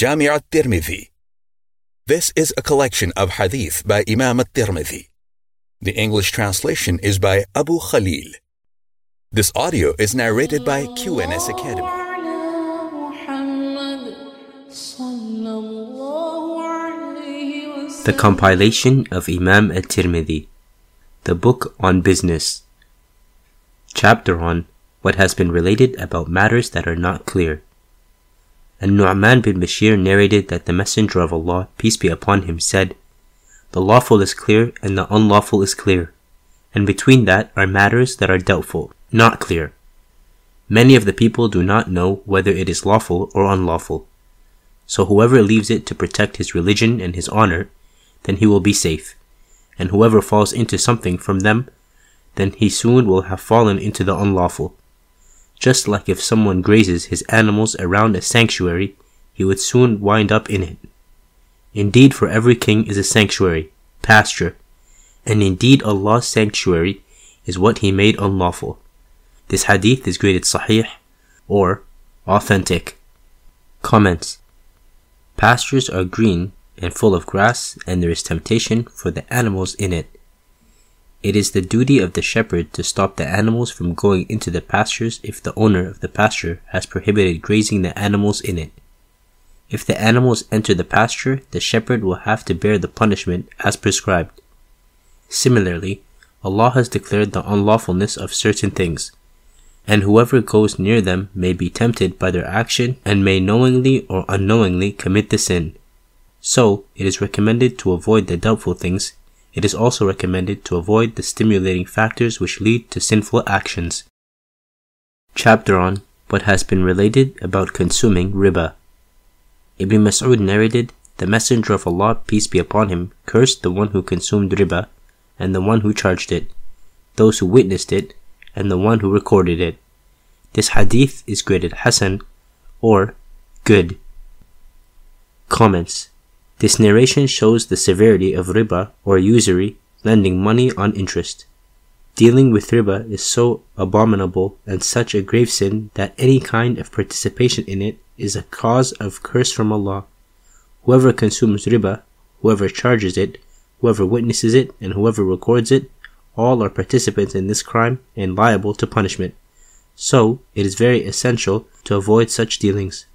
Jami' al-Tirmidhi. This is a collection of hadith by Imam al-Tirmidhi. The English translation is by Abu Khalil. This audio is narrated by QNS Academy. The compilation of Imam at-Tirmidhi, the book on business. Chapter on what has been related about matters that are not clear. And Nu'man bin Bashir narrated that the Messenger of Allah, peace be upon him, said, The lawful is clear and the unlawful is clear, and between that are matters that are doubtful, not clear. Many of the people do not know whether it is lawful or unlawful. So whoever leaves it to protect his religion and his honor, then he will be safe. And whoever falls into something from them, then he soon will have fallen into the unlawful. Just like if someone grazes his animals around a sanctuary, he would soon wind up in it. Indeed, for every king is a sanctuary, pasture, and indeed Allah's sanctuary is what He made unlawful. This hadith is graded sahih or authentic. Comments Pastures are green and full of grass, and there is temptation for the animals in it. It is the duty of the shepherd to stop the animals from going into the pastures if the owner of the pasture has prohibited grazing the animals in it. If the animals enter the pasture, the shepherd will have to bear the punishment as prescribed. Similarly, Allah has declared the unlawfulness of certain things, and whoever goes near them may be tempted by their action and may knowingly or unknowingly commit the sin. So, it is recommended to avoid the doubtful things it is also recommended to avoid the stimulating factors which lead to sinful actions. Chapter on what has been related about consuming riba. Ibn Mas'ud narrated, The Messenger of Allah, peace be upon him, cursed the one who consumed riba, and the one who charged it, those who witnessed it, and the one who recorded it. This hadith is graded Hasan or good. Comments this narration shows the severity of riba or usury, lending money on interest. Dealing with riba is so abominable and such a grave sin that any kind of participation in it is a cause of curse from Allah. Whoever consumes riba, whoever charges it, whoever witnesses it, and whoever records it, all are participants in this crime and liable to punishment. So, it is very essential to avoid such dealings.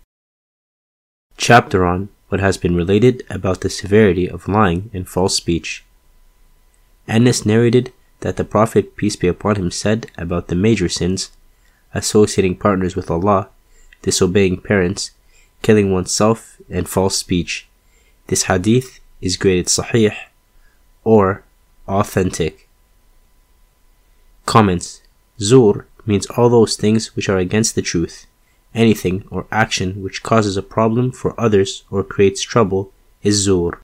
Chapter on what has been related about the severity of lying and false speech. Anas narrated that the Prophet, peace be upon him, said about the major sins associating partners with Allah, disobeying parents, killing oneself, and false speech. This hadith is graded sahih or authentic. Comments Zur means all those things which are against the truth anything or action which causes a problem for others or creates trouble is zur.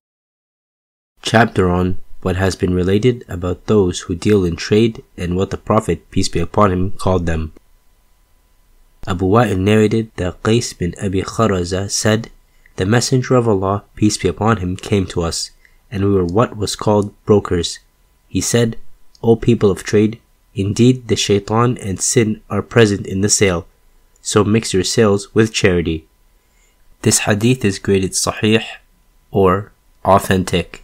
Chapter on what has been related about those who deal in trade and what the Prophet, peace be upon him, called them. Abu Wa'il narrated that Qais bin Abi Kharaza said, The Messenger of Allah, peace be upon him, came to us, and we were what was called brokers. He said, O people of trade, indeed the shaitan and sin are present in the sale, so mix your sales with charity. This hadith is graded sahih or authentic.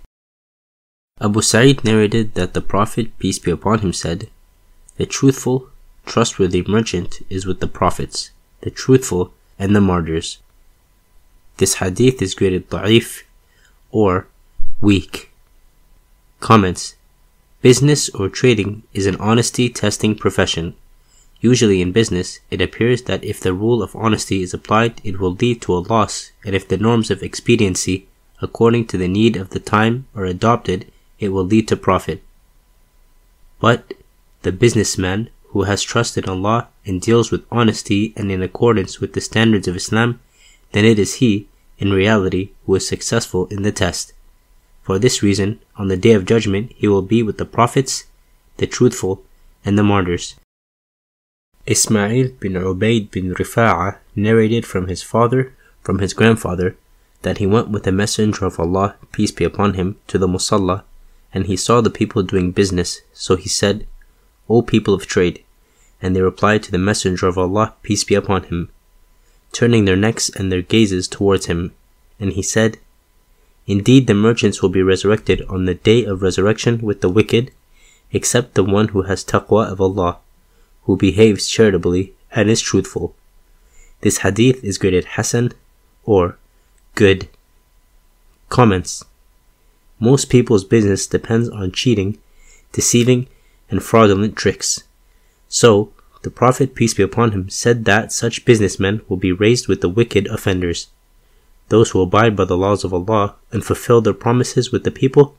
Abu Sa'id narrated that the Prophet, peace be upon him, said, The truthful, trustworthy merchant is with the prophets, the truthful, and the martyrs. This hadith is graded da'if or weak. Comments Business or trading is an honesty testing profession. Usually in business, it appears that if the rule of honesty is applied, it will lead to a loss, and if the norms of expediency, according to the need of the time, are adopted, it will lead to profit. But the businessman who has trusted Allah and deals with honesty and in accordance with the standards of Islam, then it is he, in reality, who is successful in the test. For this reason, on the day of judgment, he will be with the prophets, the truthful, and the martyrs. Ismail bin Ubaid bin Rifa'a narrated from his father, from his grandfather, that he went with the Messenger of Allah, peace be upon him, to the Musalla, and he saw the people doing business, so he said, O people of trade, and they replied to the Messenger of Allah, peace be upon him, turning their necks and their gazes towards him, and he said, Indeed, the merchants will be resurrected on the day of resurrection with the wicked, except the one who has taqwa of Allah, who behaves charitably and is truthful. This hadith is graded Hasan or good. Comments Most people's business depends on cheating, deceiving, and fraudulent tricks. So, the Prophet, peace be upon him, said that such businessmen will be raised with the wicked offenders. Those who abide by the laws of Allah and fulfill their promises with the people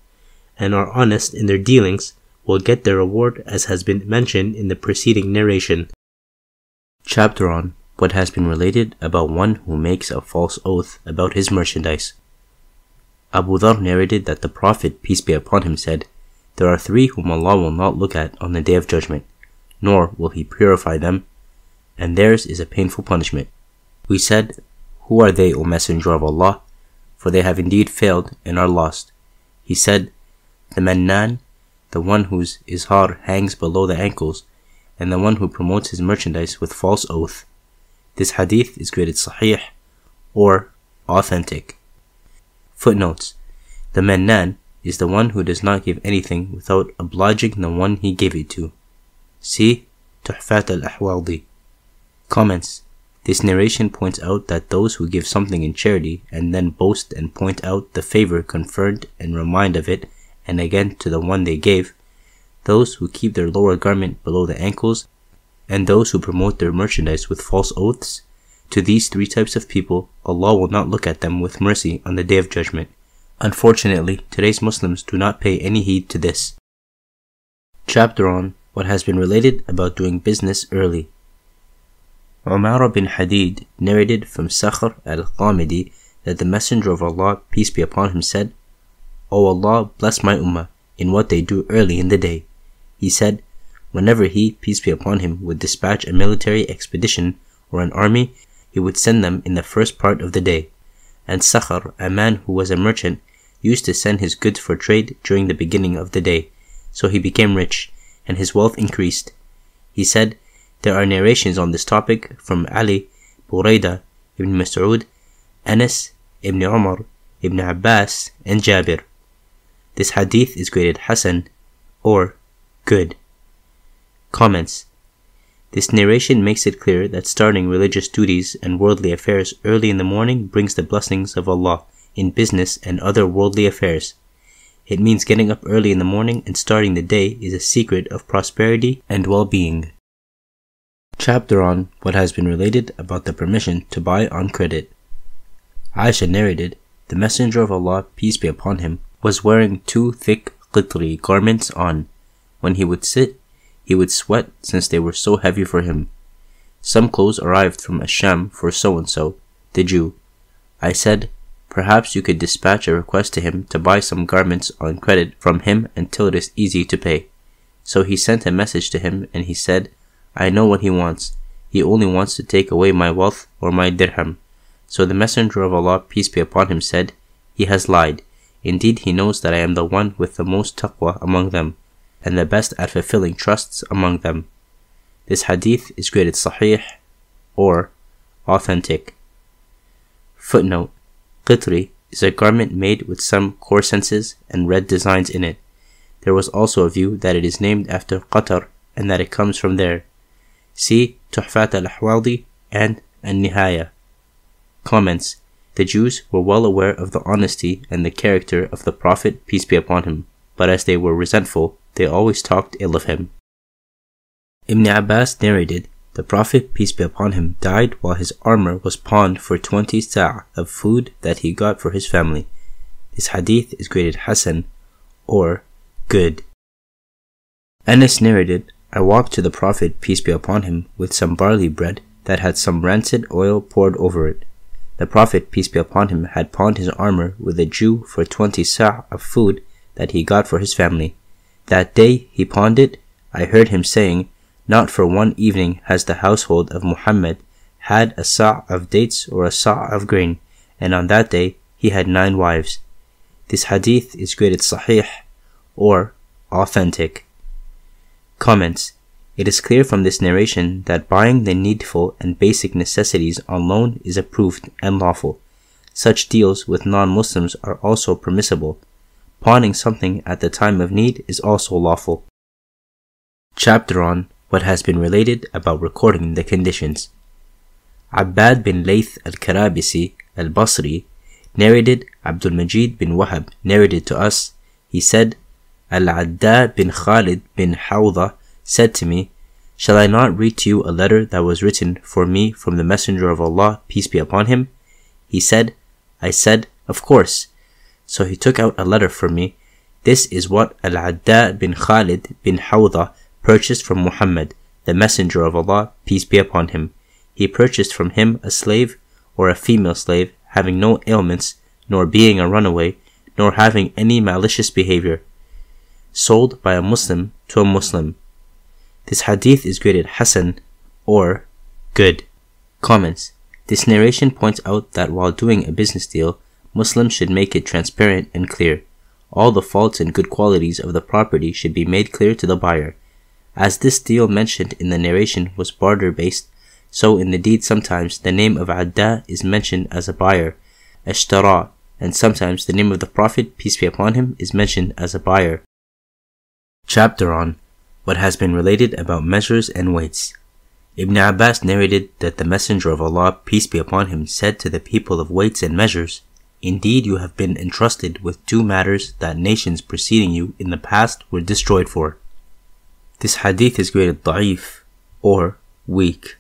and are honest in their dealings will get their reward as has been mentioned in the preceding narration. Chapter on what has been related about one who makes a false oath about his merchandise. Abu Dhar narrated that the Prophet, peace be upon him, said, There are three whom Allah will not look at on the day of judgment, nor will He purify them, and theirs is a painful punishment. We said, Who are they, O Messenger of Allah? For they have indeed failed and are lost. He said, The Mannan, the one whose izar hangs below the ankles, and the one who promotes his merchandise with false oath. This hadith is graded sahih or authentic. Footnotes The Mannan is the one who does not give anything without obliging the one he gave it to. See Tuhfat al Ahwadi. Comments This narration points out that those who give something in charity and then boast and point out the favor conferred and remind of it, and again to the one they gave, those who keep their lower garment below the ankles and those who promote their merchandise with false oaths, to these three types of people, Allah will not look at them with mercy on the day of judgment. Unfortunately, today's Muslims do not pay any heed to this. Chapter on what has been related about doing business early. Umar bin Hadid narrated from Sakhr al-Ghamidi that the Messenger of Allah, peace be upon him, said, O Allah, bless my ummah in what they do early in the day. He said, Whenever he, peace be upon him, would dispatch a military expedition or an army, he would send them in the first part of the day. And Sakhar, a man who was a merchant, used to send his goods for trade during the beginning of the day. So he became rich, and his wealth increased. He said, There are narrations on this topic from Ali, Buraidah, Ibn Mas'ud, Anas, Ibn Umar, Ibn Abbas, and Jabir. This hadith is graded Hasan or good. Comments This narration makes it clear that starting religious duties and worldly affairs early in the morning brings the blessings of Allah in business and other worldly affairs. It means getting up early in the morning and starting the day is a secret of prosperity and well being. Chapter on what has been related about the permission to buy on credit. Aisha narrated, The Messenger of Allah, peace be upon him, was wearing two thick qitri garments on. When he would sit, he would sweat since they were so heavy for him. Some clothes arrived from Asham for so and so, the Jew. I said, Perhaps you could dispatch a request to him to buy some garments on credit from him until it is easy to pay. So he sent a message to him and he said, I know what he wants. He only wants to take away my wealth or my dirham. So the Messenger of Allah, peace be upon him, said, He has lied. Indeed, he knows that I am the one with the most taqwa among them and the best at fulfilling trusts among them. This hadith is graded sahih or authentic. Footnote Qitri is a garment made with some corsences and red designs in it. There was also a view that it is named after Qatar and that it comes from there. See Tuhfat al-Ahwadi and An-Nihaya. Comments The Jews were well aware of the honesty and the character of the Prophet, peace be upon him, but as they were resentful, they always talked ill of him. Ibn Abbas narrated, The Prophet, peace be upon him, died while his armor was pawned for 20 sa' of food that he got for his family. This hadith is graded Hasan, or good. Anas narrated, I walked to the Prophet, peace be upon him, with some barley bread that had some rancid oil poured over it. The Prophet, peace be upon him, had pawned his armor with a Jew for 20 sa' of food that he got for his family. That day he pawned it, I heard him saying, Not for one evening has the household of Muhammad had a sa' of dates or a sa' of grain, and on that day he had nine wives. This hadith is graded sahih or authentic. Comments It is clear from this narration that buying the needful and basic necessities on loan is approved and lawful. Such deals with non-Muslims are also permissible. Pawning something at the time of need is also lawful. Chapter on what has been related about recording the conditions. Abbad bin Layth al-Karabisi al-Basri narrated Abdul Majid bin Wahab narrated to us. He said, Al-Adda bin Khalid bin Hawda said to me, Shall I not read to you a letter that was written for me from the Messenger of Allah, peace be upon him? He said, I said, Of course. So he took out a letter for me. This is what Al-Adda bin Khalid bin Hawda purchased from Muhammad, the Messenger of Allah, peace be upon him. He purchased from him a slave or a female slave having no ailments, nor being a runaway, nor having any malicious behavior, sold by a Muslim to a Muslim. This hadith is graded Hasan or good. Comments. This narration points out that while doing a business deal, Muslims should make it transparent and clear. All the faults and good qualities of the property should be made clear to the buyer. As this deal mentioned in the narration was barter based, so in the deed sometimes the name of Adda is mentioned as a buyer, Ashtara, and sometimes the name of the Prophet, peace be upon him, is mentioned as a buyer. Chapter on what has been related about measures and weights. Ibn Abbas narrated that the Messenger of Allah, peace be upon him, said to the people of weights and measures, Indeed, you have been entrusted with two matters that nations preceding you in the past were destroyed for. This hadith is graded da'if, or weak.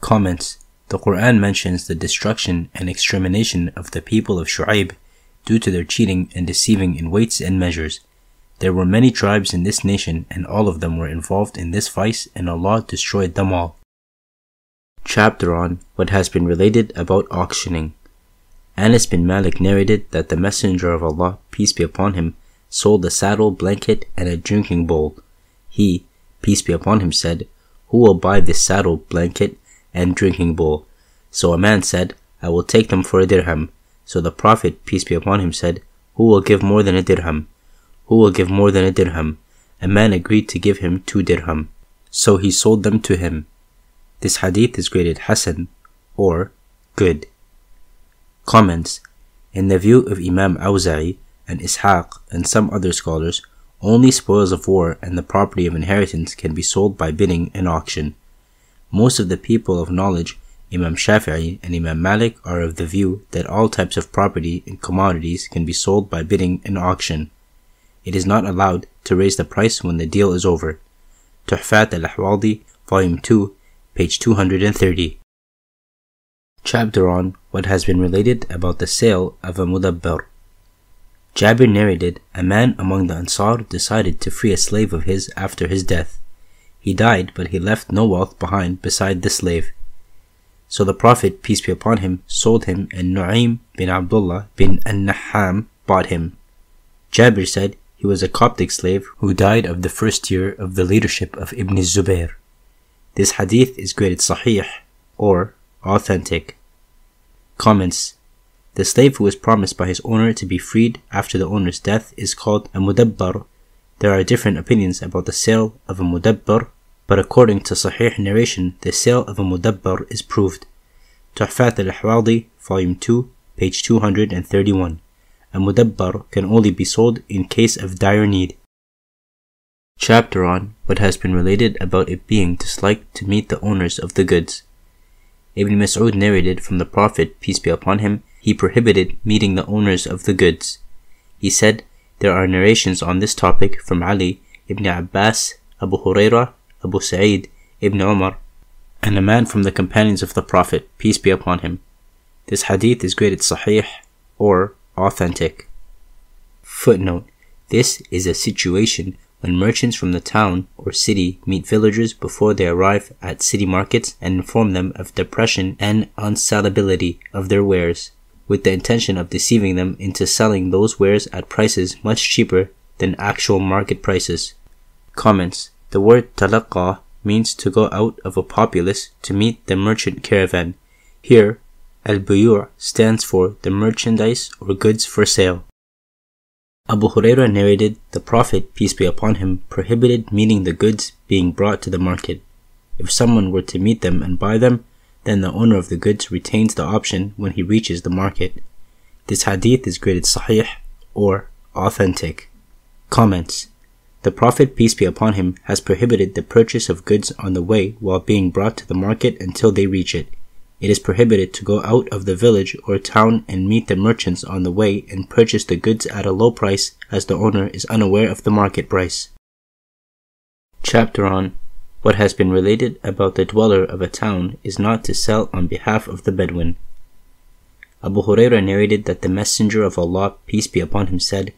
Comments The Quran mentions the destruction and extermination of the people of Shu'aib due to their cheating and deceiving in weights and measures. There were many tribes in this nation, and all of them were involved in this vice, and Allah destroyed them all. Chapter on what has been related about auctioning. Anas bin Malik narrated that the Messenger of Allah, peace be upon him, sold a saddle, blanket, and a drinking bowl. He, peace be upon him, said, Who will buy this saddle, blanket, and drinking bowl. So a man said, I will take them for a dirham. So the Prophet, peace be upon him, said, Who will give more than a dirham? Who will give more than a dirham? A man agreed to give him two dirham. So he sold them to him. This hadith is graded Hasan or good. Comments In the view of Imam Awza'i and Ishaq and some other scholars, only spoils of war and the property of inheritance can be sold by bidding and auction. Most of the people of knowledge, Imam Shafi'i and Imam Malik, are of the view that all types of property and commodities can be sold by bidding and auction. It is not allowed to raise the price when the deal is over. Tuhfat al-Ahwadi, Volume 2, page 230. Chapter on what has been related about the sale of a mudabbar. Jabir narrated, a man among the Ansar decided to free a slave of his after his death. He died, but he left no wealth behind beside the slave. So the Prophet, peace be upon him, sold him, and Nu'aym bin Abdullah bin An-Naham bought him. Jabir said he was a Coptic slave who died of the first year of the leadership of Ibn Zubayr. This hadith is graded sahih, or authentic. Comments The slave who was promised by his owner to be freed after the owner's death is called a mudabbar there are different opinions about the sale of a mudabbar, but according to Sahih narration, the sale of a mudabbar is proved. Tuhfat al-Ahwadi, Volume 2, page 231. A mudabbar can only be sold in case of dire need. Chapter on what has been related about it being disliked to meet the owners of the goods. Ibn Mas'ud narrated from the Prophet, peace be upon him, he prohibited meeting the owners of the goods. He said, there are narrations on this topic from Ali ibn Abbas, Abu Hurairah, Abu Sa'id ibn Umar, and a man from the companions of the Prophet, peace be upon him. This hadith is graded sahih or authentic. Footnote This is a situation when merchants from the town or city meet villagers before they arrive at city markets and inform them of depression and unsellability of their wares with the intention of deceiving them into selling those wares at prices much cheaper than actual market prices. Comments The word talaqqa means to go out of a populace to meet the merchant caravan. Here, al buyu' stands for the merchandise or goods for sale. Abu Huraira narrated, the Prophet, peace be upon him, prohibited meeting the goods being brought to the market. If someone were to meet them and buy them, then the owner of the goods retains the option when he reaches the market. This hadith is graded sahih or authentic. Comments The Prophet, peace be upon him, has prohibited the purchase of goods on the way while being brought to the market until they reach it. It is prohibited to go out of the village or town and meet the merchants on the way and purchase the goods at a low price as the owner is unaware of the market price. Chapter on What has been related about the dweller of a town is not to sell on behalf of the Bedouin. Abu Hurairah narrated that the Messenger of Allah, peace be upon him, said,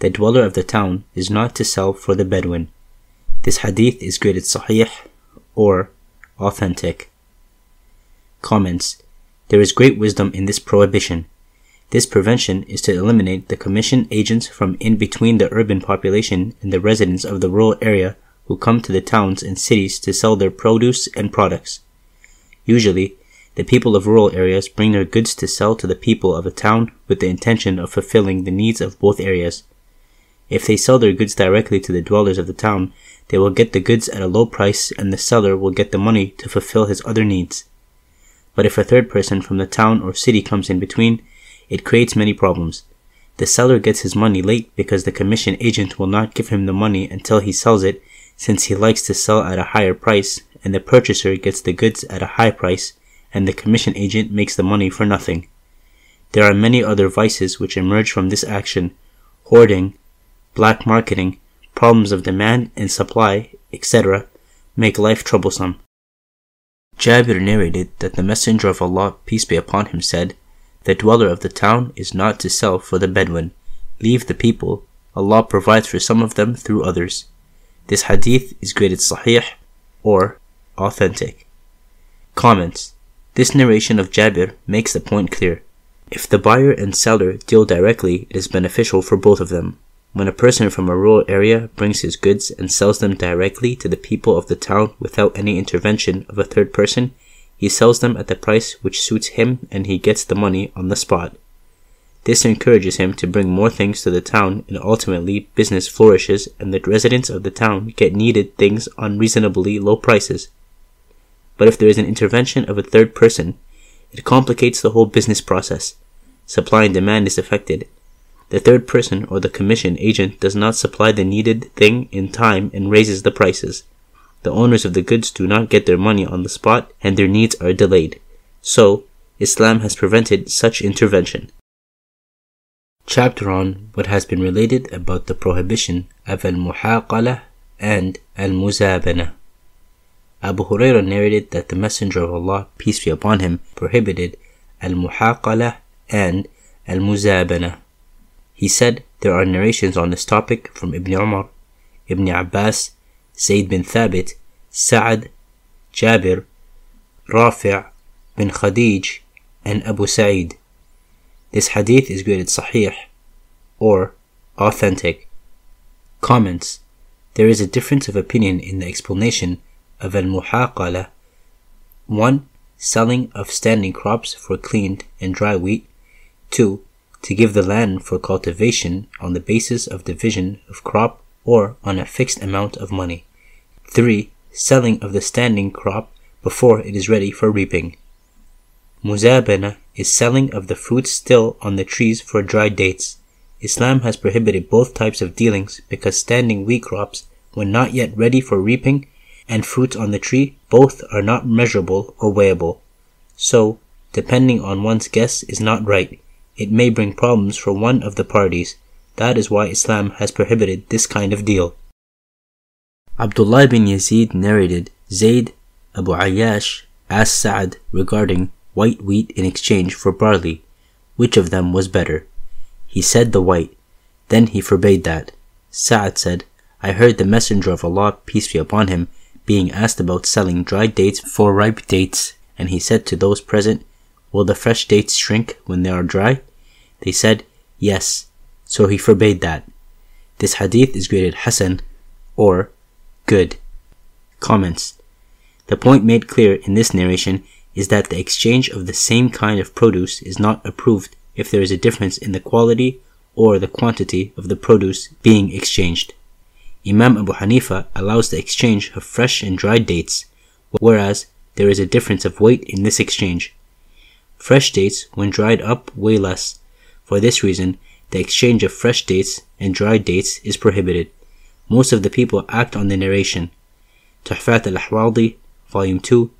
The dweller of the town is not to sell for the Bedouin. This hadith is graded sahih or authentic. Comments There is great wisdom in this prohibition. This prevention is to eliminate the commission agents from in between the urban population and the residents of the rural area who come to the towns and cities to sell their produce and products. Usually, the people of rural areas bring their goods to sell to the people of a town with the intention of fulfilling the needs of both areas. If they sell their goods directly to the dwellers of the town, they will get the goods at a low price and the seller will get the money to fulfill his other needs. But if a third person from the town or city comes in between, it creates many problems. The seller gets his money late because the commission agent will not give him the money until he sells it since he likes to sell at a higher price and the purchaser gets the goods at a high price and the commission agent makes the money for nothing. There are many other vices which emerge from this action hoarding, black marketing, problems of demand and supply, etc., make life troublesome. Jabir narrated that the Messenger of Allah, peace be upon him, said, The dweller of the town is not to sell for the Bedouin. Leave the people. Allah provides for some of them through others. This hadith is graded sahih or authentic. Comments This narration of Jabir makes the point clear. If the buyer and seller deal directly, it is beneficial for both of them. When a person from a rural area brings his goods and sells them directly to the people of the town without any intervention of a third person, he sells them at the price which suits him and he gets the money on the spot. This encourages him to bring more things to the town and ultimately business flourishes and the residents of the town get needed things on reasonably low prices. But if there is an intervention of a third person, it complicates the whole business process. Supply and demand is affected. The third person or the commission agent does not supply the needed thing in time and raises the prices. The owners of the goods do not get their money on the spot and their needs are delayed. So, Islam has prevented such intervention. Chapter on what has been related about the prohibition of al-muhaqala and al-muzabana. Abu Hurairah narrated that the Messenger of Allah, peace be upon him, prohibited al-muhaqala and al-muzabana. He said there are narrations on this topic from Ibn Umar, Ibn Abbas, Zayd bin Thabit, Sa'ad, Jabir, Rafi' bin Khadij, and Abu Sa'id. This hadith is graded sahih or authentic. Comments There is a difference of opinion in the explanation of al muhaqala. 1. Selling of standing crops for cleaned and dry wheat. 2. To give the land for cultivation on the basis of division of crop or on a fixed amount of money. 3. Selling of the standing crop before it is ready for reaping. Muzabana is selling of the fruits still on the trees for dried dates. Islam has prohibited both types of dealings because standing wheat crops, when not yet ready for reaping, and fruits on the tree, both are not measurable or weighable. So, depending on one's guess is not right. It may bring problems for one of the parties. That is why Islam has prohibited this kind of deal. Abdullah bin Yazid narrated Zayd Abu Ayyash asked Sa'ad regarding white wheat in exchange for barley. Which of them was better? He said the white. Then he forbade that. Sa'ad said, I heard the Messenger of Allah, peace be upon him, being asked about selling dried dates for ripe dates, and he said to those present, Will the fresh dates shrink when they are dry? They said, Yes. So he forbade that. This hadith is graded Hasan or good. Comments. The point made clear in this narration is that the exchange of the same kind of produce is not approved if there is a difference in the quality or the quantity of the produce being exchanged. Imam Abu Hanifa allows the exchange of fresh and dried dates, whereas there is a difference of weight in this exchange. Fresh dates, when dried up, weigh less. For this reason, the exchange of fresh dates and dried dates is prohibited. Most of the people act on the narration. Tuhfat al-Ahwadi, Volume 2,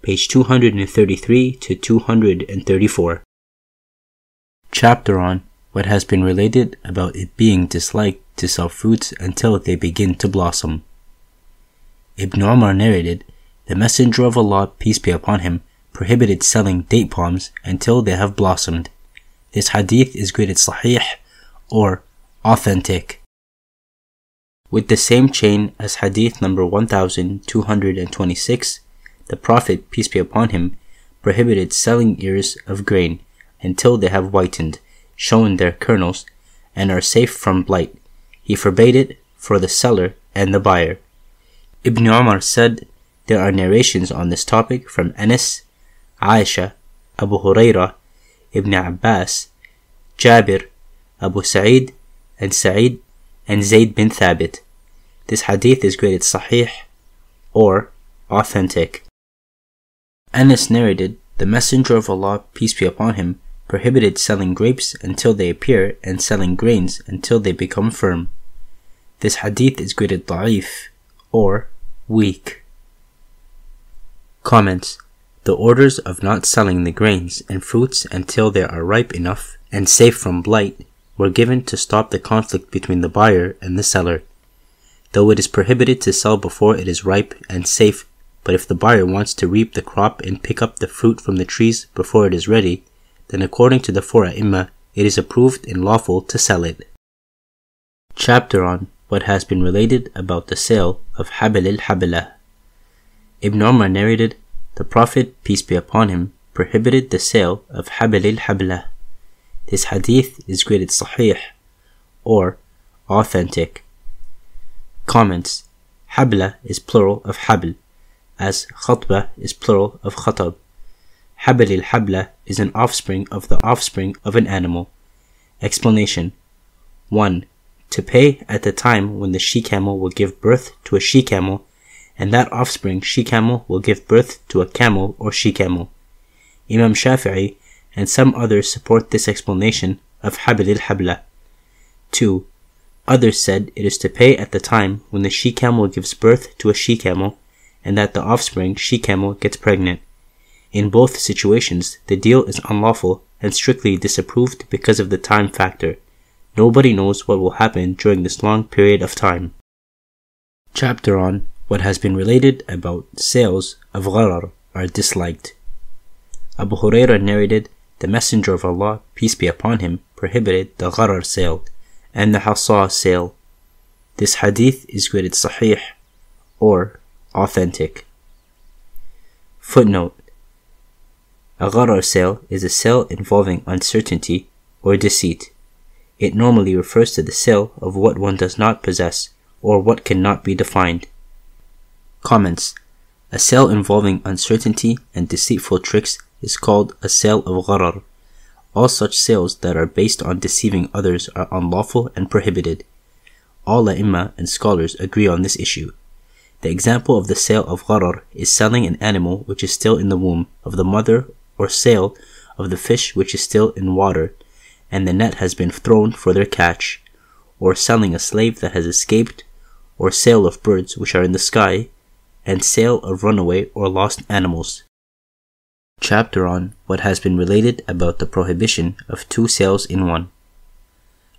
page 233 to 234. Chapter on what has been related about it being disliked to sell fruits until they begin to blossom. Ibn Umar narrated, The Messenger of Allah, peace be upon him, prohibited selling date palms until they have blossomed. This hadith is graded sahih or authentic. With the same chain as hadith number 1226, the Prophet, peace be upon him, prohibited selling ears of grain until they have whitened, shown their kernels, and are safe from blight. He forbade it for the seller and the buyer. Ibn Umar said there are narrations on this topic from Anas, Aisha, Abu Hurairah, Ibn Abbas, Jabir, Abu Sa'id, and Sa'id, and Zayd bin Thabit. This hadith is graded sahih or authentic. Anas narrated, The Messenger of Allah, peace be upon him, prohibited selling grapes until they appear and selling grains until they become firm. This hadith is graded da'if or weak. Comments the orders of not selling the grains and fruits until they are ripe enough and safe from blight were given to stop the conflict between the buyer and the seller. Though it is prohibited to sell before it is ripe and safe, but if the buyer wants to reap the crop and pick up the fruit from the trees before it is ready, then according to the four ai it is approved and lawful to sell it. Chapter on what has been related about the sale of Habil al-Habilah. Ibn Umar narrated the Prophet, peace be upon him, prohibited the sale of Habil al-Habla. This hadith is graded sahih or authentic. Comments Habla is plural of Habl, as Khatba is plural of Khatab. Habil al-Habla is an offspring of the offspring of an animal. Explanation 1. To pay at the time when the she camel will give birth to a she camel and that offspring she camel will give birth to a camel or she camel. Imam Shafi'i and some others support this explanation of Habil al-Habla. 2. Others said it is to pay at the time when the she camel gives birth to a she camel and that the offspring she camel gets pregnant. In both situations, the deal is unlawful and strictly disapproved because of the time factor. Nobody knows what will happen during this long period of time. Chapter on what has been related about sales of gharar are disliked. Abu Hurairah narrated, the Messenger of Allah, peace be upon him, prohibited the gharar sale and the hasa sale. This hadith is graded sahih or authentic. Footnote A gharar sale is a sale involving uncertainty or deceit. It normally refers to the sale of what one does not possess or what cannot be defined. Comments A sale involving uncertainty and deceitful tricks is called a sale of gharar. All such sales that are based on deceiving others are unlawful and prohibited. All la'imma and scholars agree on this issue. The example of the sale of gharar is selling an animal which is still in the womb of the mother or sale of the fish which is still in water and the net has been thrown for their catch, or selling a slave that has escaped, or sale of birds which are in the sky, and sale of runaway or lost animals. Chapter on what has been related about the prohibition of two sales in one.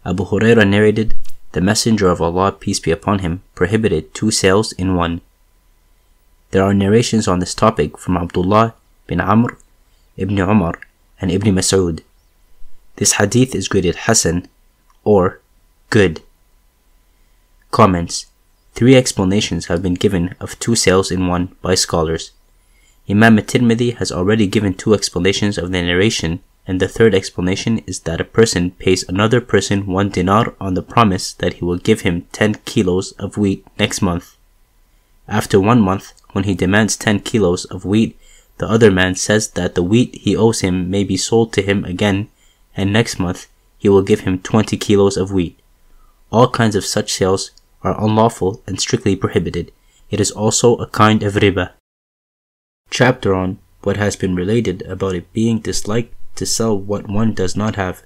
Abu Hurairah narrated, The Messenger of Allah, peace be upon him, prohibited two sales in one. There are narrations on this topic from Abdullah bin Amr, Ibn Umar, and Ibn Mas'ud. This hadith is graded Hasan or good. Comments Three explanations have been given of two sales in one by scholars. Imam at-Tirmidhi has already given two explanations of the narration, and the third explanation is that a person pays another person one dinar on the promise that he will give him 10 kilos of wheat next month. After one month, when he demands 10 kilos of wheat, the other man says that the wheat he owes him may be sold to him again, and next month he will give him 20 kilos of wheat. All kinds of such sales are unlawful and strictly prohibited. It is also a kind of riba. Chapter on what has been related about it being disliked to sell what one does not have.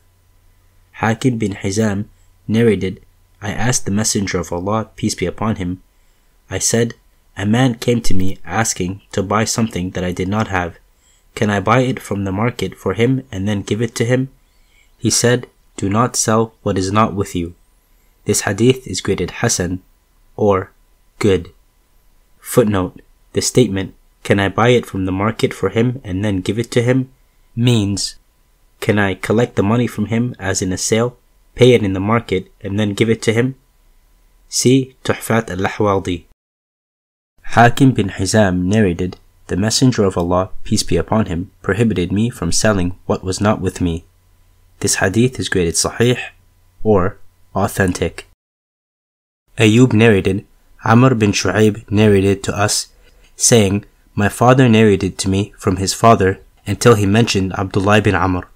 Hakim bin Hizam narrated, I asked the Messenger of Allah, peace be upon him, I said, A man came to me asking to buy something that I did not have. Can I buy it from the market for him and then give it to him? He said, Do not sell what is not with you. This hadith is graded Hasan or good. Footnote The statement, Can I buy it from the market for him and then give it to him? means, Can I collect the money from him as in a sale, pay it in the market, and then give it to him? See Tuhfat al-Ahwadi. Hakim bin Hizam narrated, The Messenger of Allah, peace be upon him, prohibited me from selling what was not with me. This hadith is graded sahih or authentic. Ayub narrated, Amr bin Shu'aib narrated to us, saying, My father narrated to me from his father until he mentioned Abdullah bin Amr.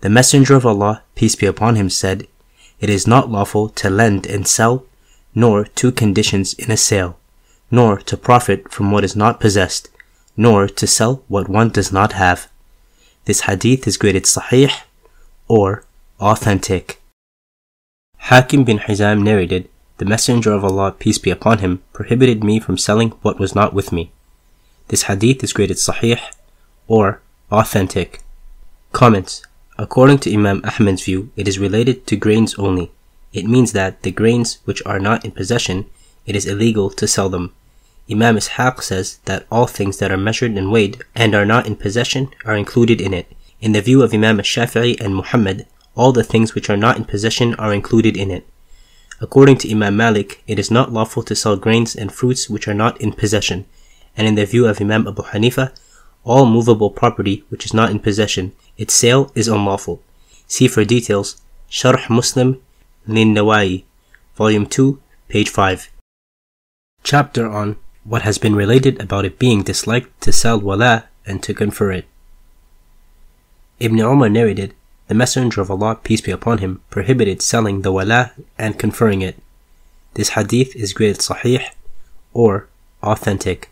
The Messenger of Allah, peace be upon him, said, It is not lawful to lend and sell, nor two conditions in a sale, nor to profit from what is not possessed, nor to sell what one does not have. This hadith is graded sahih or authentic. Hakim bin Hizam narrated, The Messenger of Allah, peace be upon him, prohibited me from selling what was not with me. This hadith is graded sahih or authentic. Comments According to Imam Ahmad's view, it is related to grains only. It means that the grains which are not in possession, it is illegal to sell them. Imam Ishaq says that all things that are measured and weighed and are not in possession are included in it. In the view of Imam Shafi'i and Muhammad, all the things which are not in possession are included in it. According to Imam Malik, it is not lawful to sell grains and fruits which are not in possession. And in the view of Imam Abu Hanifa, all movable property which is not in possession, its sale is unlawful. See for details Sharh Muslim Lin Nawawi, Volume 2, page 5. Chapter on what has been related about it being disliked to sell wala and to confer it. Ibn Umar narrated, The Messenger of Allah, peace be upon him, prohibited selling the wala and conferring it. This hadith is graded sahih or authentic.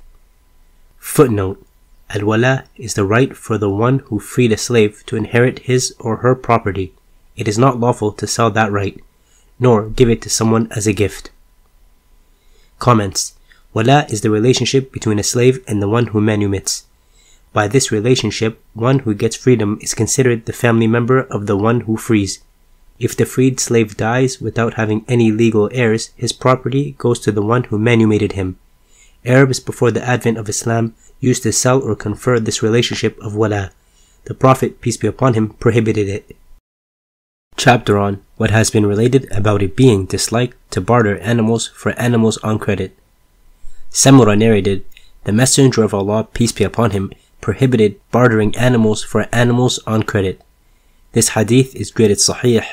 Footnote Al wala is the right for the one who freed a slave to inherit his or her property. It is not lawful to sell that right, nor give it to someone as a gift. Comments Wala is the relationship between a slave and the one who manumits. By this relationship, one who gets freedom is considered the family member of the one who frees. If the freed slave dies without having any legal heirs, his property goes to the one who manumitted him. Arabs before the advent of Islam used to sell or confer this relationship of wala. The Prophet, peace be upon him, prohibited it. Chapter on what has been related about it being disliked to barter animals for animals on credit. Samura narrated, The Messenger of Allah, peace be upon him, prohibited bartering animals for animals on credit. This hadith is graded sahih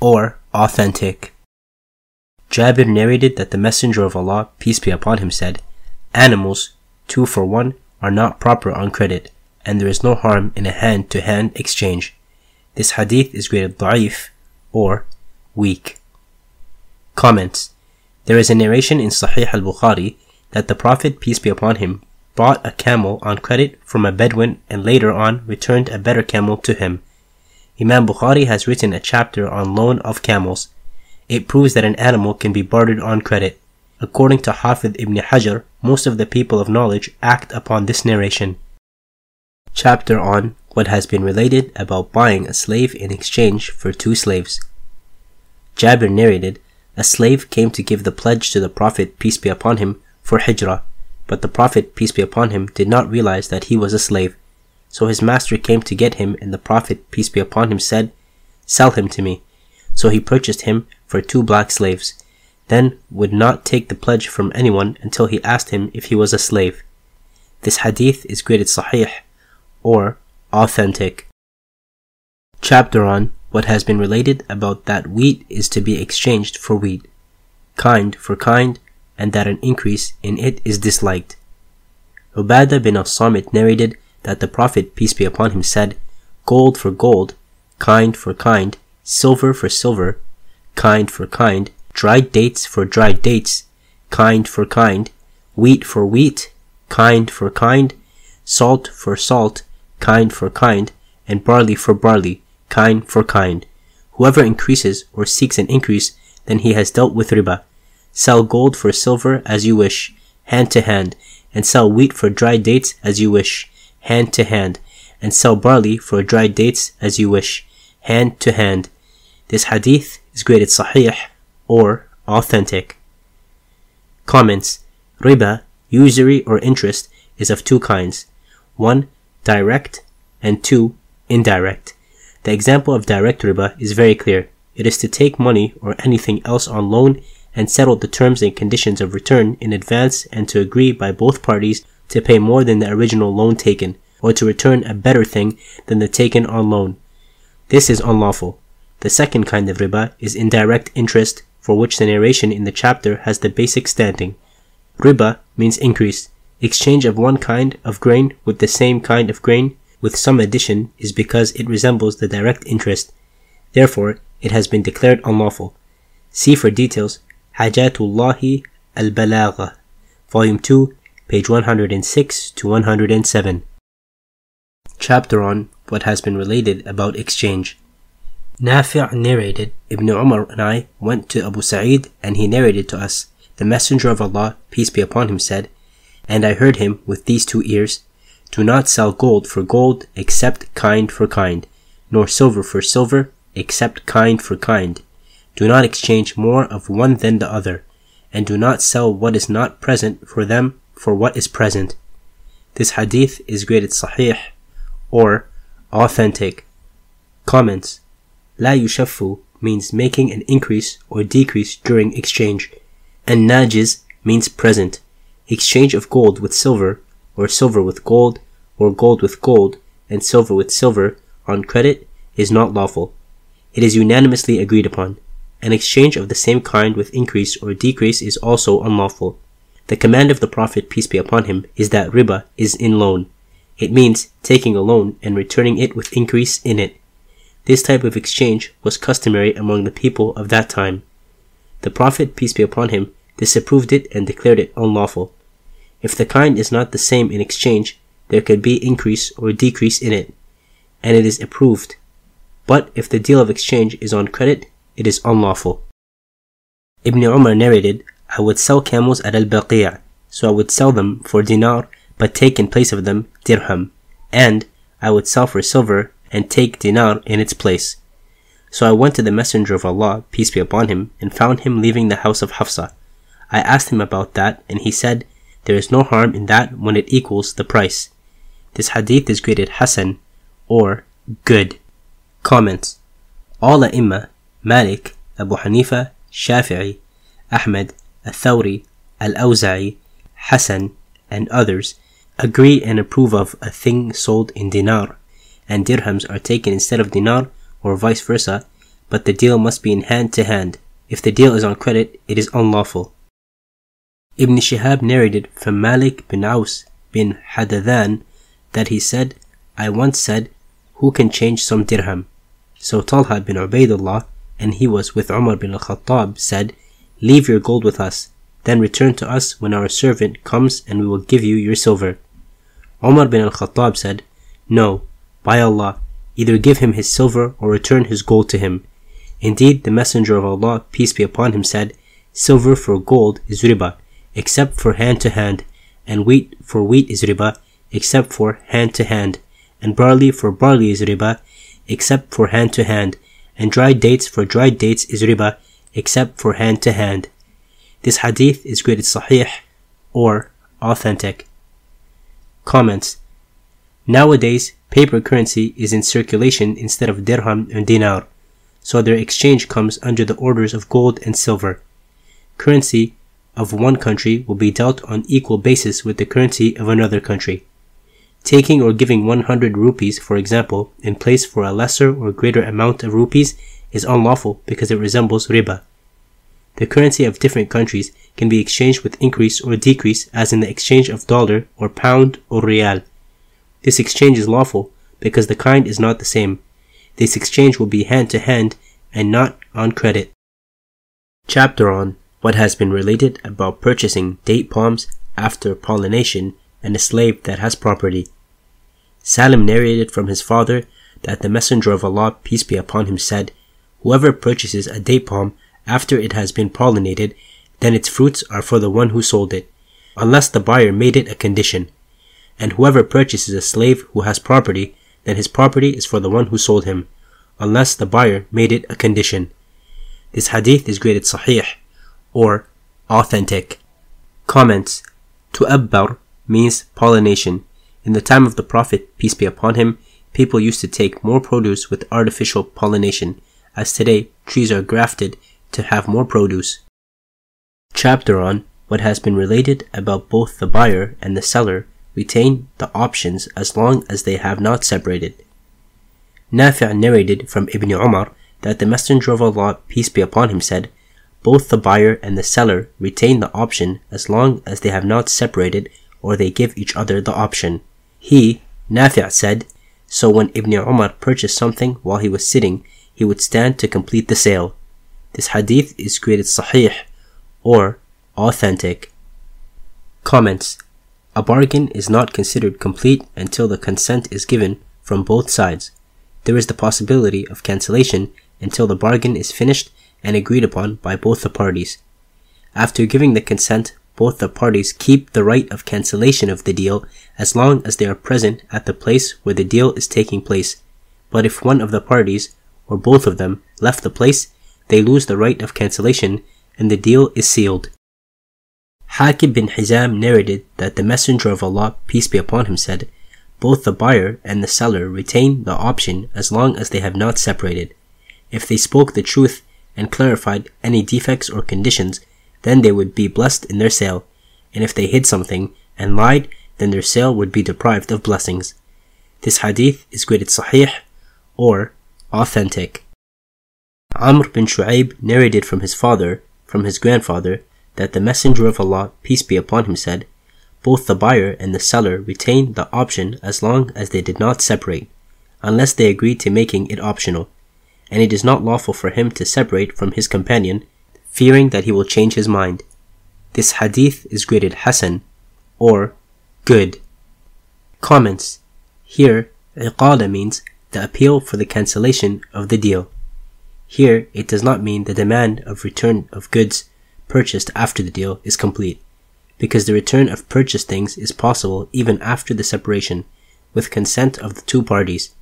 or authentic. Jabir narrated that the Messenger of Allah, peace be upon him, said, Animals, two for one, are not proper on credit, and there is no harm in a hand to hand exchange. This hadith is graded da'if or weak. Comments There is a narration in Sahih al Bukhari that the Prophet, peace be upon him, bought a camel on credit from a Bedouin and later on returned a better camel to him. Imam Bukhari has written a chapter on loan of camels. It proves that an animal can be bartered on credit. According to Hafid ibn Hajar, most of the people of knowledge act upon this narration. Chapter on what has been related about buying a slave in exchange for two slaves. Jabir narrated, a slave came to give the pledge to the Prophet, peace be upon him, for hijrah, but the Prophet, peace be upon him, did not realize that he was a slave. So his master came to get him, and the Prophet, peace be upon him, said, Sell him to me. So he purchased him for two black slaves, then would not take the pledge from anyone until he asked him if he was a slave. This hadith is graded sahih, or authentic. Chapter on what has been related about that wheat is to be exchanged for wheat, kind for kind, and that an increase in it is disliked. Ubadah bin al-Samit narrated that the Prophet, peace be upon him, said, Gold for gold, kind for kind, silver for silver, kind for kind, dried dates for dried dates, kind for kind, wheat for wheat, kind for kind, salt for salt, kind for kind, and barley for barley, kind for kind. Whoever increases or seeks an increase, then he has dealt with riba. Sell gold for silver as you wish, hand to hand, and sell wheat for dried dates as you wish, hand to hand, and sell barley for dried dates as you wish, hand to hand. This hadith is graded sahih or authentic. Comments Riba, usury or interest, is of two kinds. One, direct, and two, indirect. The example of direct riba is very clear. It is to take money or anything else on loan and settle the terms and conditions of return in advance and to agree by both parties to pay more than the original loan taken or to return a better thing than the taken on loan. This is unlawful. The second kind of riba is indirect interest for which the narration in the chapter has the basic standing. Riba means increase. Exchange of one kind of grain with the same kind of grain with some addition is because it resembles the direct interest. Therefore, it has been declared unlawful. See for details Hujjatullahi al-Baligha, Volume 2, page 106 to 107. Chapter on what has been related about exchange. Nafi' narrated, Ibn Umar and I went to Abu Sa'id and he narrated to us, the Messenger of Allah, peace be upon him, said, and I heard him with these two ears, Do not sell gold for gold except kind for kind, nor silver for silver except kind for kind. Do not exchange more of one than the other, and do not sell what is not present for them for what is present. This hadith is graded sahih or authentic. Comments La yushaffu means making an increase or decrease during exchange, and najiz means present. Exchange of gold with silver, or silver with gold, or gold with gold, and silver with silver on credit is not lawful. It is unanimously agreed upon. An exchange of the same kind with increase or decrease is also unlawful. The command of the Prophet, peace be upon him, is that riba is in loan. It means taking a loan and returning it with increase in it. This type of exchange was customary among the people of that time. The Prophet, peace be upon him, disapproved it and declared it unlawful. If the kind is not the same in exchange, there could be increase or decrease in it, and it is approved. But if the deal of exchange is on credit, it is unlawful. Ibn Umar narrated, I would sell camels at al-Baqi', so I would sell them for dinar, but take in place of them dirham, and I would sell for silver and take dinar in its place. So I went to the Messenger of Allah, peace be upon him, and found him leaving the house of Hafsa. I asked him about that, and he said, There is no harm in that when it equals the price. This hadith is graded Hasan, or good. Comments All A'imma, Malik, Abu Hanifa, Shafi'i, Ahmed, Al-Thawri, Al-Awza'i, Hassan, and others agree and approve of a thing sold in dinar and dirhams are taken instead of dinar or vice versa, but the deal must be in hand to hand. If the deal is on credit, it is unlawful. Ibn Shihab narrated from Malik bin Aus bin Hadathan that he said, I once said, Who can change some dirham? So Talha bin Ubaidullah, and he was with Umar bin al-Khattab, said, Leave your gold with us, then return to us when our servant comes and we will give you your silver. Umar bin al-Khattab said, No, by Allah, either give him his silver or return his gold to him. Indeed, the Messenger of Allah, peace be upon him, said, Silver for gold is riba, except for hand to hand, and wheat for wheat is riba, except for hand to hand, and barley for barley is riba, except for hand to hand, and dried dates for dried dates is riba, except for hand to hand. This hadith is graded sahih or authentic. Comments Nowadays, paper currency is in circulation instead of dirham and dinar, so their exchange comes under the orders of gold and silver. Currency of one country will be dealt on equal basis with the currency of another country. Taking or giving 100 rupees, for example, in place for a lesser or greater amount of rupees is unlawful because it resembles riba. The currency of different countries can be exchanged with increase or decrease as in the exchange of dollar or pound or riyal. This exchange is lawful because the kind is not the same. This exchange will be hand to hand and not on credit. Chapter on what has been related about purchasing date palms after pollination and a slave that has property. Salim narrated from his father that the Messenger of Allah, peace be upon him, said, Whoever purchases a date palm after it has been pollinated, then its fruits are for the one who sold it, unless the buyer made it a condition. And whoever purchases a slave who has property, then his property is for the one who sold him, unless the buyer made it a condition. This hadith is graded sahih, or authentic. Comments Tu'abbar means pollination. In the time of the Prophet, peace be upon him, people used to take more produce with artificial pollination, as today trees are grafted to have more produce. Chapter on what has been related about both the buyer and the seller retain the options as long as they have not separated. Nafi' narrated from Ibn Umar that the Messenger of Allah, peace be upon him, said, Both the buyer and the seller retain the option as long as they have not separated or they give each other the option. He, Nafi' said, So when Ibn Umar purchased something while he was sitting, he would stand to complete the sale. This hadith is graded sahih or authentic. Comments A bargain is not considered complete until the consent is given from both sides. There is the possibility of cancellation until the bargain is finished and agreed upon by both the parties. After giving the consent, both the parties keep the right of cancellation of the deal as long as they are present at the place where the deal is taking place. But if one of the parties, or both of them, left the place, they lose the right of cancellation and the deal is sealed. Hakim bin Hizam narrated that the Messenger of Allah, peace be upon him, said, Both the buyer and the seller retain the option as long as they have not separated. If they spoke the truth and clarified any defects or conditions, then they would be blessed in their sale, and if they hid something and lied, then their sale would be deprived of blessings. This hadith is graded sahih or authentic. Amr bin Shu'aib narrated from his father, from his grandfather, that the Messenger of Allah, peace be upon him, said, Both the buyer and the seller retain the option as long as they did not separate, unless they agreed to making it optional, and it is not lawful for him to separate from his companion, fearing that he will change his mind. This hadith is graded Hasan, or good. Comments. Here, iqala means the appeal for the cancellation of the deal. Here, it does not mean the demand of return of goods purchased after the deal is complete, because the return of purchased things is possible even after the separation, with consent of the two parties.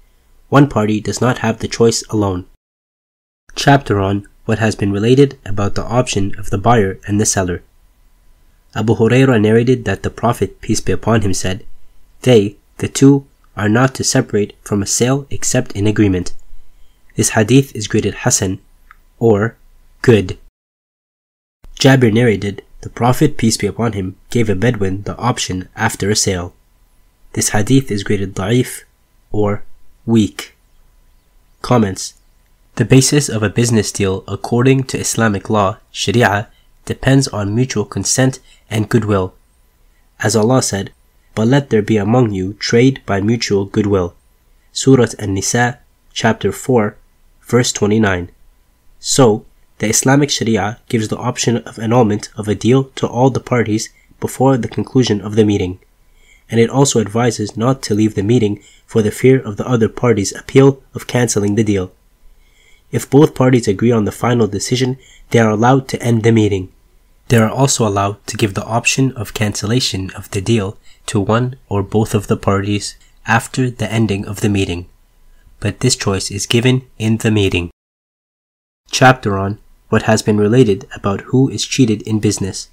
One party does not have the choice alone. Chapter on what has been related about the option of the buyer and the seller. Abu Huraira narrated that the Prophet, peace be upon him, said, They, the two, are not to separate from a sale except in agreement. This hadith is graded Hasan, or good. Jabir narrated, the Prophet, peace be upon him, gave a Bedouin the option after a sale. This hadith is graded da'if, or weak. Comments The basis of a business deal according to Islamic law, Sharia, depends on mutual consent and goodwill. As Allah said, but let there be among you trade by mutual goodwill. Surah An-Nisa, chapter 4, verse 29. So, the Islamic Sharia gives the option of annulment of a deal to all the parties before the conclusion of the meeting. And it also advises not to leave the meeting for the fear of the other party's appeal of cancelling the deal. If both parties agree on the final decision, they are allowed to end the meeting. They are also allowed to give the option of cancellation of the deal to one or both of the parties after the ending of the meeting, but this choice is given in the meeting. Chapter on what has been related about who is cheated in business.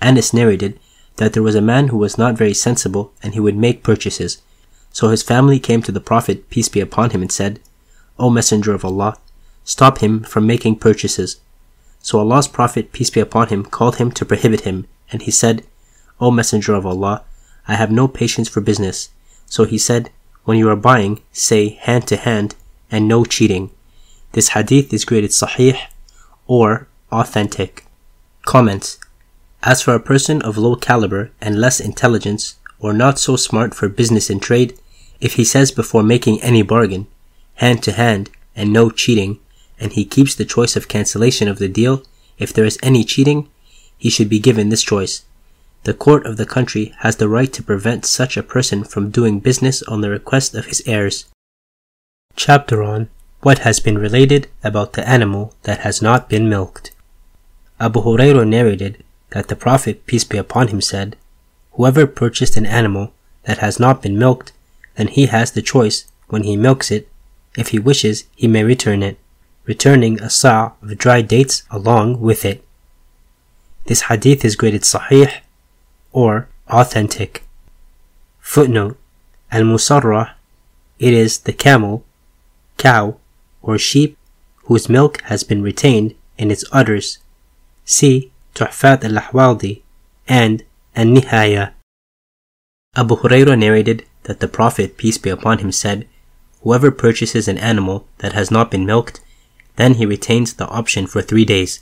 Anas narrated that there was a man who was not very sensible and he would make purchases. So his family came to the Prophet, peace be upon him, and said, O Messenger of Allah, stop him from making purchases. So Allah's Prophet, peace be upon him, called him to prohibit him, and he said, O Messenger of Allah, I have no patience for business. So he said, When you are buying, say hand to hand and no cheating. This hadith is graded sahih or authentic. Comments As for a person of low caliber and less intelligence, or not so smart for business and trade, if he says before making any bargain, hand to hand and no cheating, and he keeps the choice of cancellation of the deal, if there is any cheating, he should be given this choice. the court of the country has the right to prevent such a person from doing business on the request of his heirs. Chapter on what has been related about the animal that has not been milked. Abu Hurairah narrated that the Prophet, peace be upon him, said, Whoever purchased an animal that has not been milked, then he has the choice when he milks it. If he wishes, he may return it, returning a sa' of dry dates along with it. This hadith is graded sahih or authentic. Footnote Al Musarrah, it is the camel, cow, or sheep whose milk has been retained in its udders. See Tuhfat al Ahwadi and An Nihaya. Abu Hurairah narrated that the Prophet, peace be upon him, said, Whoever purchases an animal that has not been milked, then he retains the option for three days.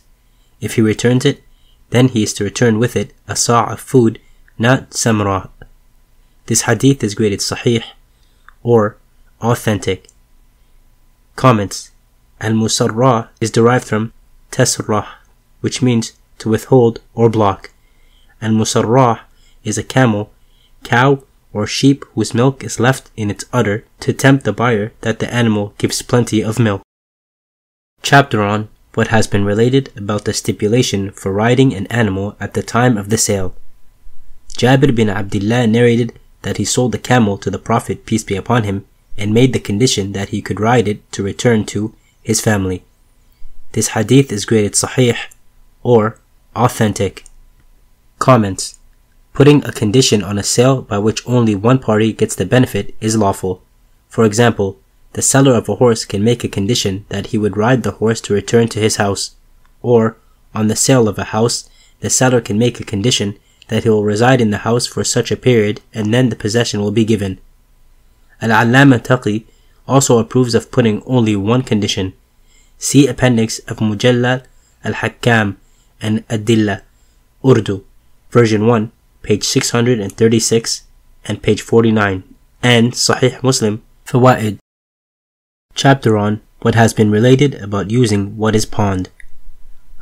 If he returns it, then he is to return with it a sa' of food, not samra. This hadith is graded sahih or authentic. Comments Al Musarrah is derived from tasrah, which means to withhold or block. Al Musarrah is a camel, cow, or sheep whose milk is left in its udder to tempt the buyer that the animal gives plenty of milk. Chapter on what has been related about the stipulation for riding an animal at the time of the sale. Jabir bin Abdullah narrated that he sold the camel to the Prophet, peace be upon him, and made the condition that he could ride it to return to his family. This hadith is graded sahih or authentic. Comments Putting a condition on a sale by which only one party gets the benefit is lawful. For example, the seller of a horse can make a condition that he would ride the horse to return to his house, or, on the sale of a house, the seller can make a condition that he will reside in the house for such a period and then the possession will be given. Al-Allama Taqi also approves of putting only one condition. See appendix of Mujallal Al-Hakkam and Adilla, Urdu, version 1, page 636 and page 49, and Sahih Muslim, Fawaid, chapter on what has been related about using what is pawned.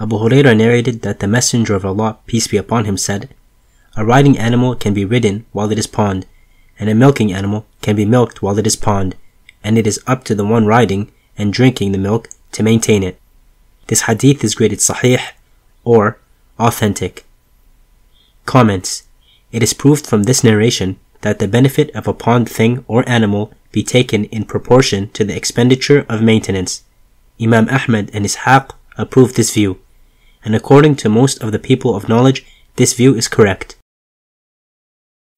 Abu Hurairah narrated that the Messenger of Allah, peace be upon him, said, A riding animal can be ridden while it is pawned, and a milking animal can be milked while it is pawned, and it is up to the one riding and drinking the milk to maintain it. This hadith is graded sahih or authentic. Comments It is proved from this narration that the benefit of a pawned thing or animal be taken in proportion to the expenditure of maintenance. Imam Ahmad and Ishaq approve this view, and according to most of the people of knowledge, this view is correct.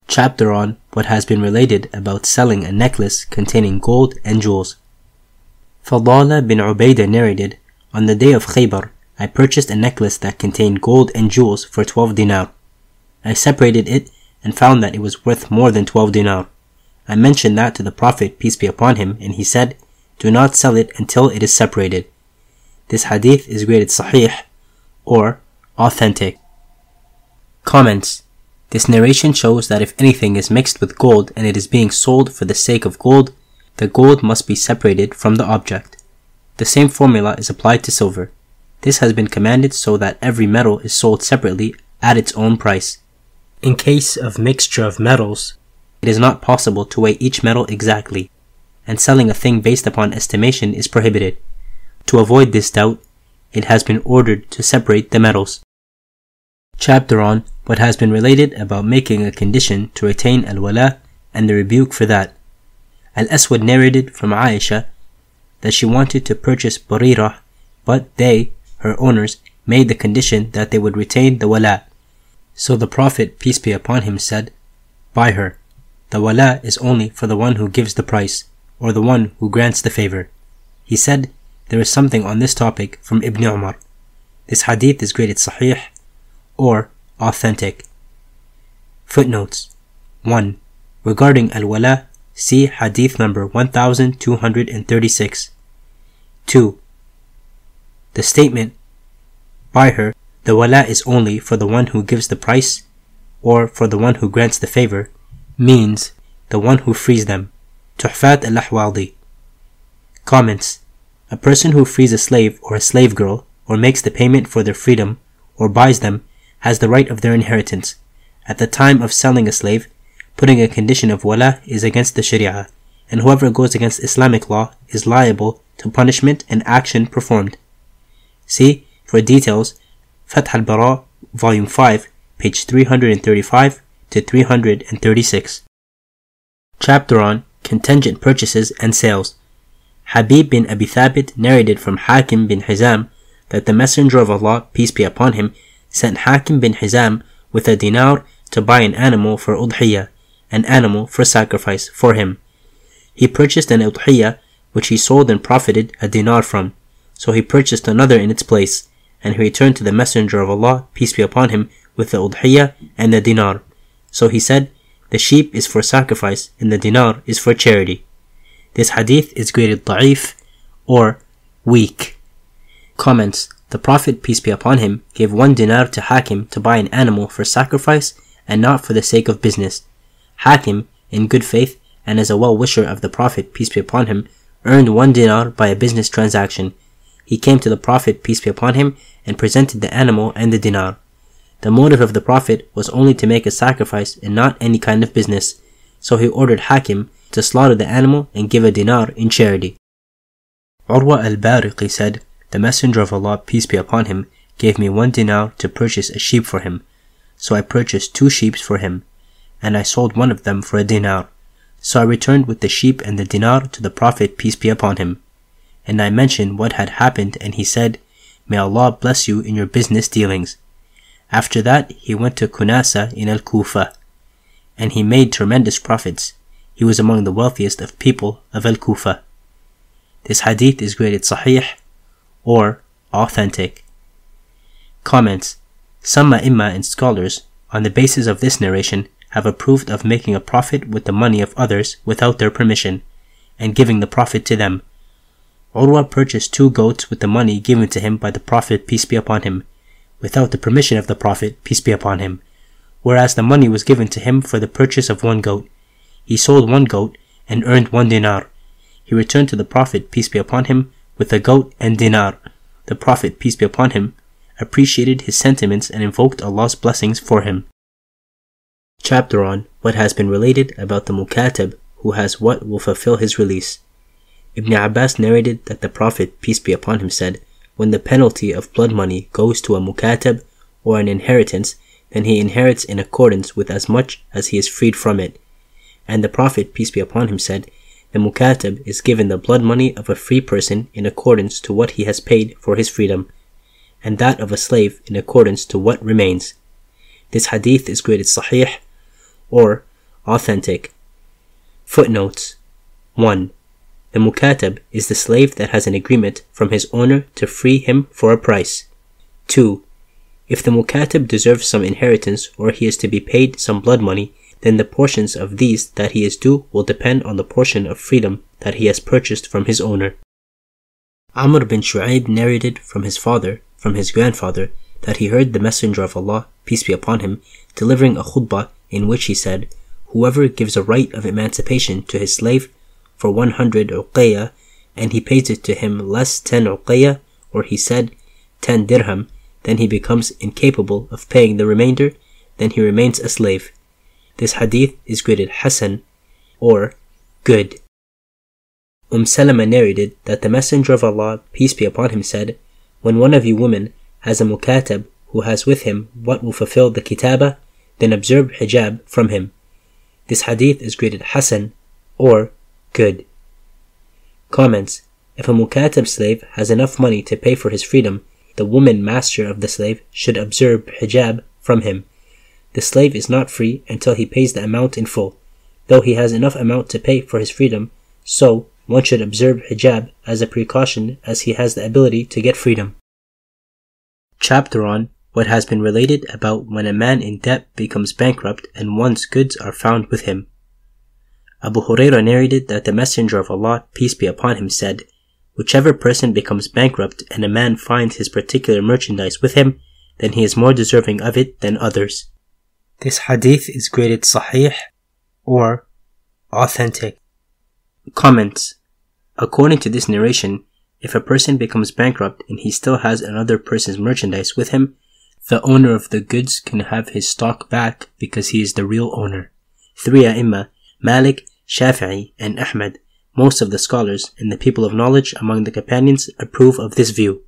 Chapter on what has been related about selling a necklace containing gold and jewels. Fadala bin Ubaidah narrated, On the day of Khaybar, I purchased a necklace that contained gold and jewels for 12 dinar. I separated it and found that it was worth more than 12 dinar. I mentioned that to the Prophet, peace be upon him, and he said, Do not sell it until it is separated. This hadith is graded sahih or authentic. Comments This narration shows that if anything is mixed with gold and it is being sold for the sake of gold, the gold must be separated from the object. The same formula is applied to silver. This has been commanded so that every metal is sold separately at its own price. In case of mixture of metals, it is not possible to weigh each metal exactly, and selling a thing based upon estimation is prohibited. To avoid this doubt, it has been ordered to separate the metals. Chapter on what has been related about making a condition to retain al-wala and the rebuke for that. Al-Aswad narrated from Aisha that she wanted to purchase Barira, but they, her owners, made the condition that they would retain the wala. So the Prophet, peace be upon him, said, Buy her. The wala is only for the one who gives the price, or the one who grants the favor. He said, there is something on this topic from Ibn Umar. This hadith is graded sahih or authentic. Footnotes 1. Regarding al-wala, see hadith number 1236. 2. The statement, by her, the wala is only for the one who gives the price or for the one who grants the favor, means the one who frees them. Tuhfat al-Ahwadi. Comments. A person who frees a slave or a slave girl or makes the payment for their freedom or buys them has the right of their inheritance. At the time of selling a slave, putting a condition of wala is against the sharia, and whoever goes against Islamic law is liable to punishment and action performed. See, for details, Fath al-Bari, Volume 5, page 335 to 336. Chapter on Contingent Purchases and Sales. Habib bin Abi Thabit narrated from Hakim bin Hizam that the Messenger of Allah, peace be upon him, sent Hakim bin Hizam with a dinar to buy an animal for udhiyah, an animal for sacrifice for him. He purchased an udhiyah which he sold and profited a dinar from. So he purchased another in its place, and he returned to the Messenger of Allah, peace be upon him, with the udhiyah and the dinar. So he said, The sheep is for sacrifice, and the dinar is for charity. This hadith is graded da'if or weak. Comments The Prophet, peace be upon him, gave one dinar to Hakim to buy an animal for sacrifice and not for the sake of business. Hakim, in good faith and as a well wisher of the Prophet, peace be upon him, earned one dinar by a business transaction. He came to the Prophet, peace be upon him, and presented the animal and the dinar. The motive of the Prophet was only to make a sacrifice and not any kind of business, so he ordered Hakim to slaughter the animal and give a dinar in charity. Urwa al-Bariqi said, The Messenger of Allah, peace be upon him, gave me one dinar to purchase a sheep for him. So I purchased two sheep for him, and I sold one of them for a dinar. So I returned with the sheep and the dinar to the Prophet, peace be upon him. And I mentioned what had happened, and he said, May Allah bless you in your business dealings. After that, he went to Kunasa in Al Kufa, and he made tremendous profits. He was among the wealthiest of people of Al Kufa. This hadith is graded sahih or authentic. Comments Some A'imma and scholars, on the basis of this narration, have approved of making a profit with the money of others without their permission, and giving the profit to them. Urwa purchased two goats with the money given to him by the Prophet, peace be upon him, without the permission of the Prophet, peace be upon him, whereas the money was given to him for the purchase of one goat. He sold one goat and earned one dinar. He returned to the Prophet, peace be upon him, with the goat and dinar. The Prophet, peace be upon him, appreciated his sentiments and invoked Allah's blessings for him. Chapter on what has been related about the Mukatab who has what will fulfill his release. Ibn Abbas narrated that the Prophet, peace be upon him, said, When the penalty of blood money goes to a Mukatab or an inheritance, then he inherits in accordance with as much as he is freed from it. And the Prophet, peace be upon him, said, The Mukatab is given the blood money of a free person in accordance to what he has paid for his freedom, and that of a slave in accordance to what remains. This hadith is graded sahih or authentic. Footnotes 1. The mukatab is the slave that has an agreement from his owner to free him for a price. 2. If the mukatab deserves some inheritance or he is to be paid some blood money, then the portions of these that he is due will depend on the portion of freedom that he has purchased from his owner. Amr bin Shu'aib narrated from his father, from his grandfather, that he heard the Messenger of Allah, peace be upon him, delivering a khutbah in which he said, Whoever gives a right of emancipation to his slave for 100 uqayya, and he pays it to him less 10 uqayya, or he said 10 dirham, then he becomes incapable of paying the remainder, then he remains a slave. This hadith is graded Hasan or good. Umm Salama narrated that the Messenger of Allah, peace be upon him, said, When one of you women has a mukatab who has with him what will fulfill the kitaba, then observe hijab from him. This hadith is graded Hasan or good. Comments If a mukatab slave has enough money to pay for his freedom, the woman master of the slave should observe hijab from him. The slave is not free until he pays the amount in full. Though he has enough amount to pay for his freedom, so one should observe hijab as a precaution as he has the ability to get freedom. Chapter on what has been related about when a man in debt becomes bankrupt and one's goods are found with him. Abu Hurairah narrated that the Messenger of Allah, peace be upon him, said, Whichever person becomes bankrupt and a man finds his particular merchandise with him, then he is more deserving of it than others. This hadith is graded sahih or authentic. Comments According to this narration, if a person becomes bankrupt and he still has another person's merchandise with him, The owner of the goods can have his stock back because he is the real owner. Three A'imma, Malik, Shafi'i, and Ahmad, most of the scholars and the people of knowledge among the companions approve of this view.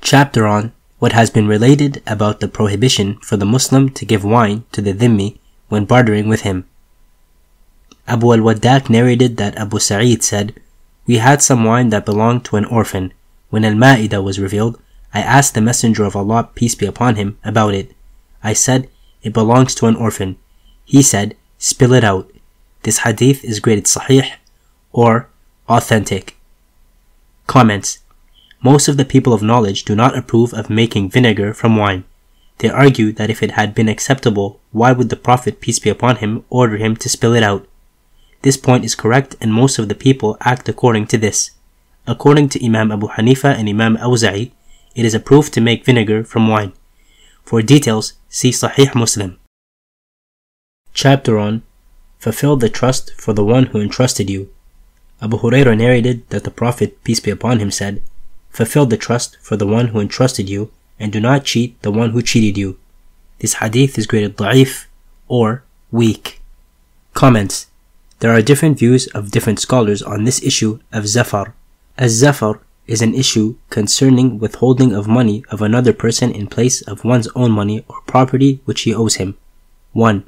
Chapter on what has been related about the prohibition for the Muslim to give wine to the dhimmi when bartering with him. Abu al-Waddaq narrated that Abu Sa'id said, We had some wine that belonged to an orphan. When Al-Ma'idah was revealed, I asked the Messenger of Allah, peace be upon him, about it. I said, It belongs to an orphan. He said, Spill it out. This hadith is graded sahih or authentic. Comments Most of the people of knowledge do not approve of making vinegar from wine. They argue that if it had been acceptable, why would the Prophet, peace be upon him, order him to spill it out? This point is correct and most of the people act according to this. According to Imam Abu Hanifa and Imam Awza'i, it is approved to make vinegar from wine. For details, see Sahih Muslim. Chapter on Fulfill the trust for the one who entrusted you. Abu Hurairah narrated that the Prophet, peace be upon him, said, Fulfill the trust for the one who entrusted you, and do not cheat the one who cheated you. This hadith is graded da'if or weak. Comments there are different views of different scholars on this issue of zafar. As zafar is an issue concerning withholding of money of another person in place of one's own money or property which he owes him. 1.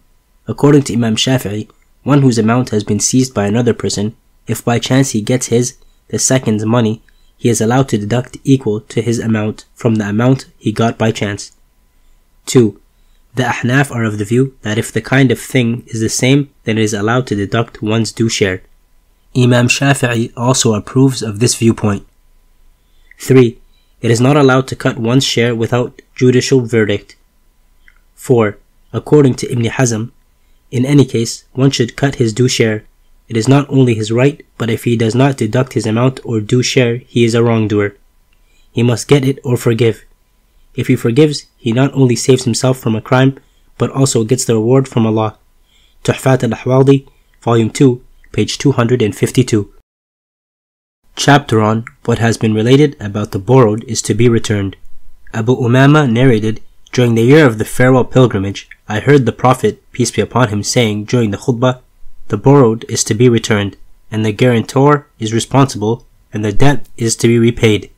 According to Imam Shafi'i, one whose amount has been seized by another person, if by chance he gets his, the second's money, he is allowed to deduct equal to his amount from the amount he got by chance. 2. The Ahnaf are of the view that if the kind of thing is the same, then it is allowed to deduct one's due share. Imam Shafi'i also approves of this viewpoint. 3. It is not allowed to cut one's share without judicial verdict. 4. According to Ibn Hazm, in any case, one should cut his due share. It is not only his right, but if he does not deduct his amount or due share, he is a wrongdoer. He must get it or forgive. If he forgives, he not only saves himself from a crime, but also gets the reward from Allah. Tuhfat al-Ahwadi, Volume 2, page 252. Chapter on what has been related about the borrowed is to be returned. Abu Umama narrated, During the year of the farewell pilgrimage, I heard the Prophet, peace be upon him, saying during the khutbah, The borrowed is to be returned, and the guarantor is responsible, and the debt is to be repaid.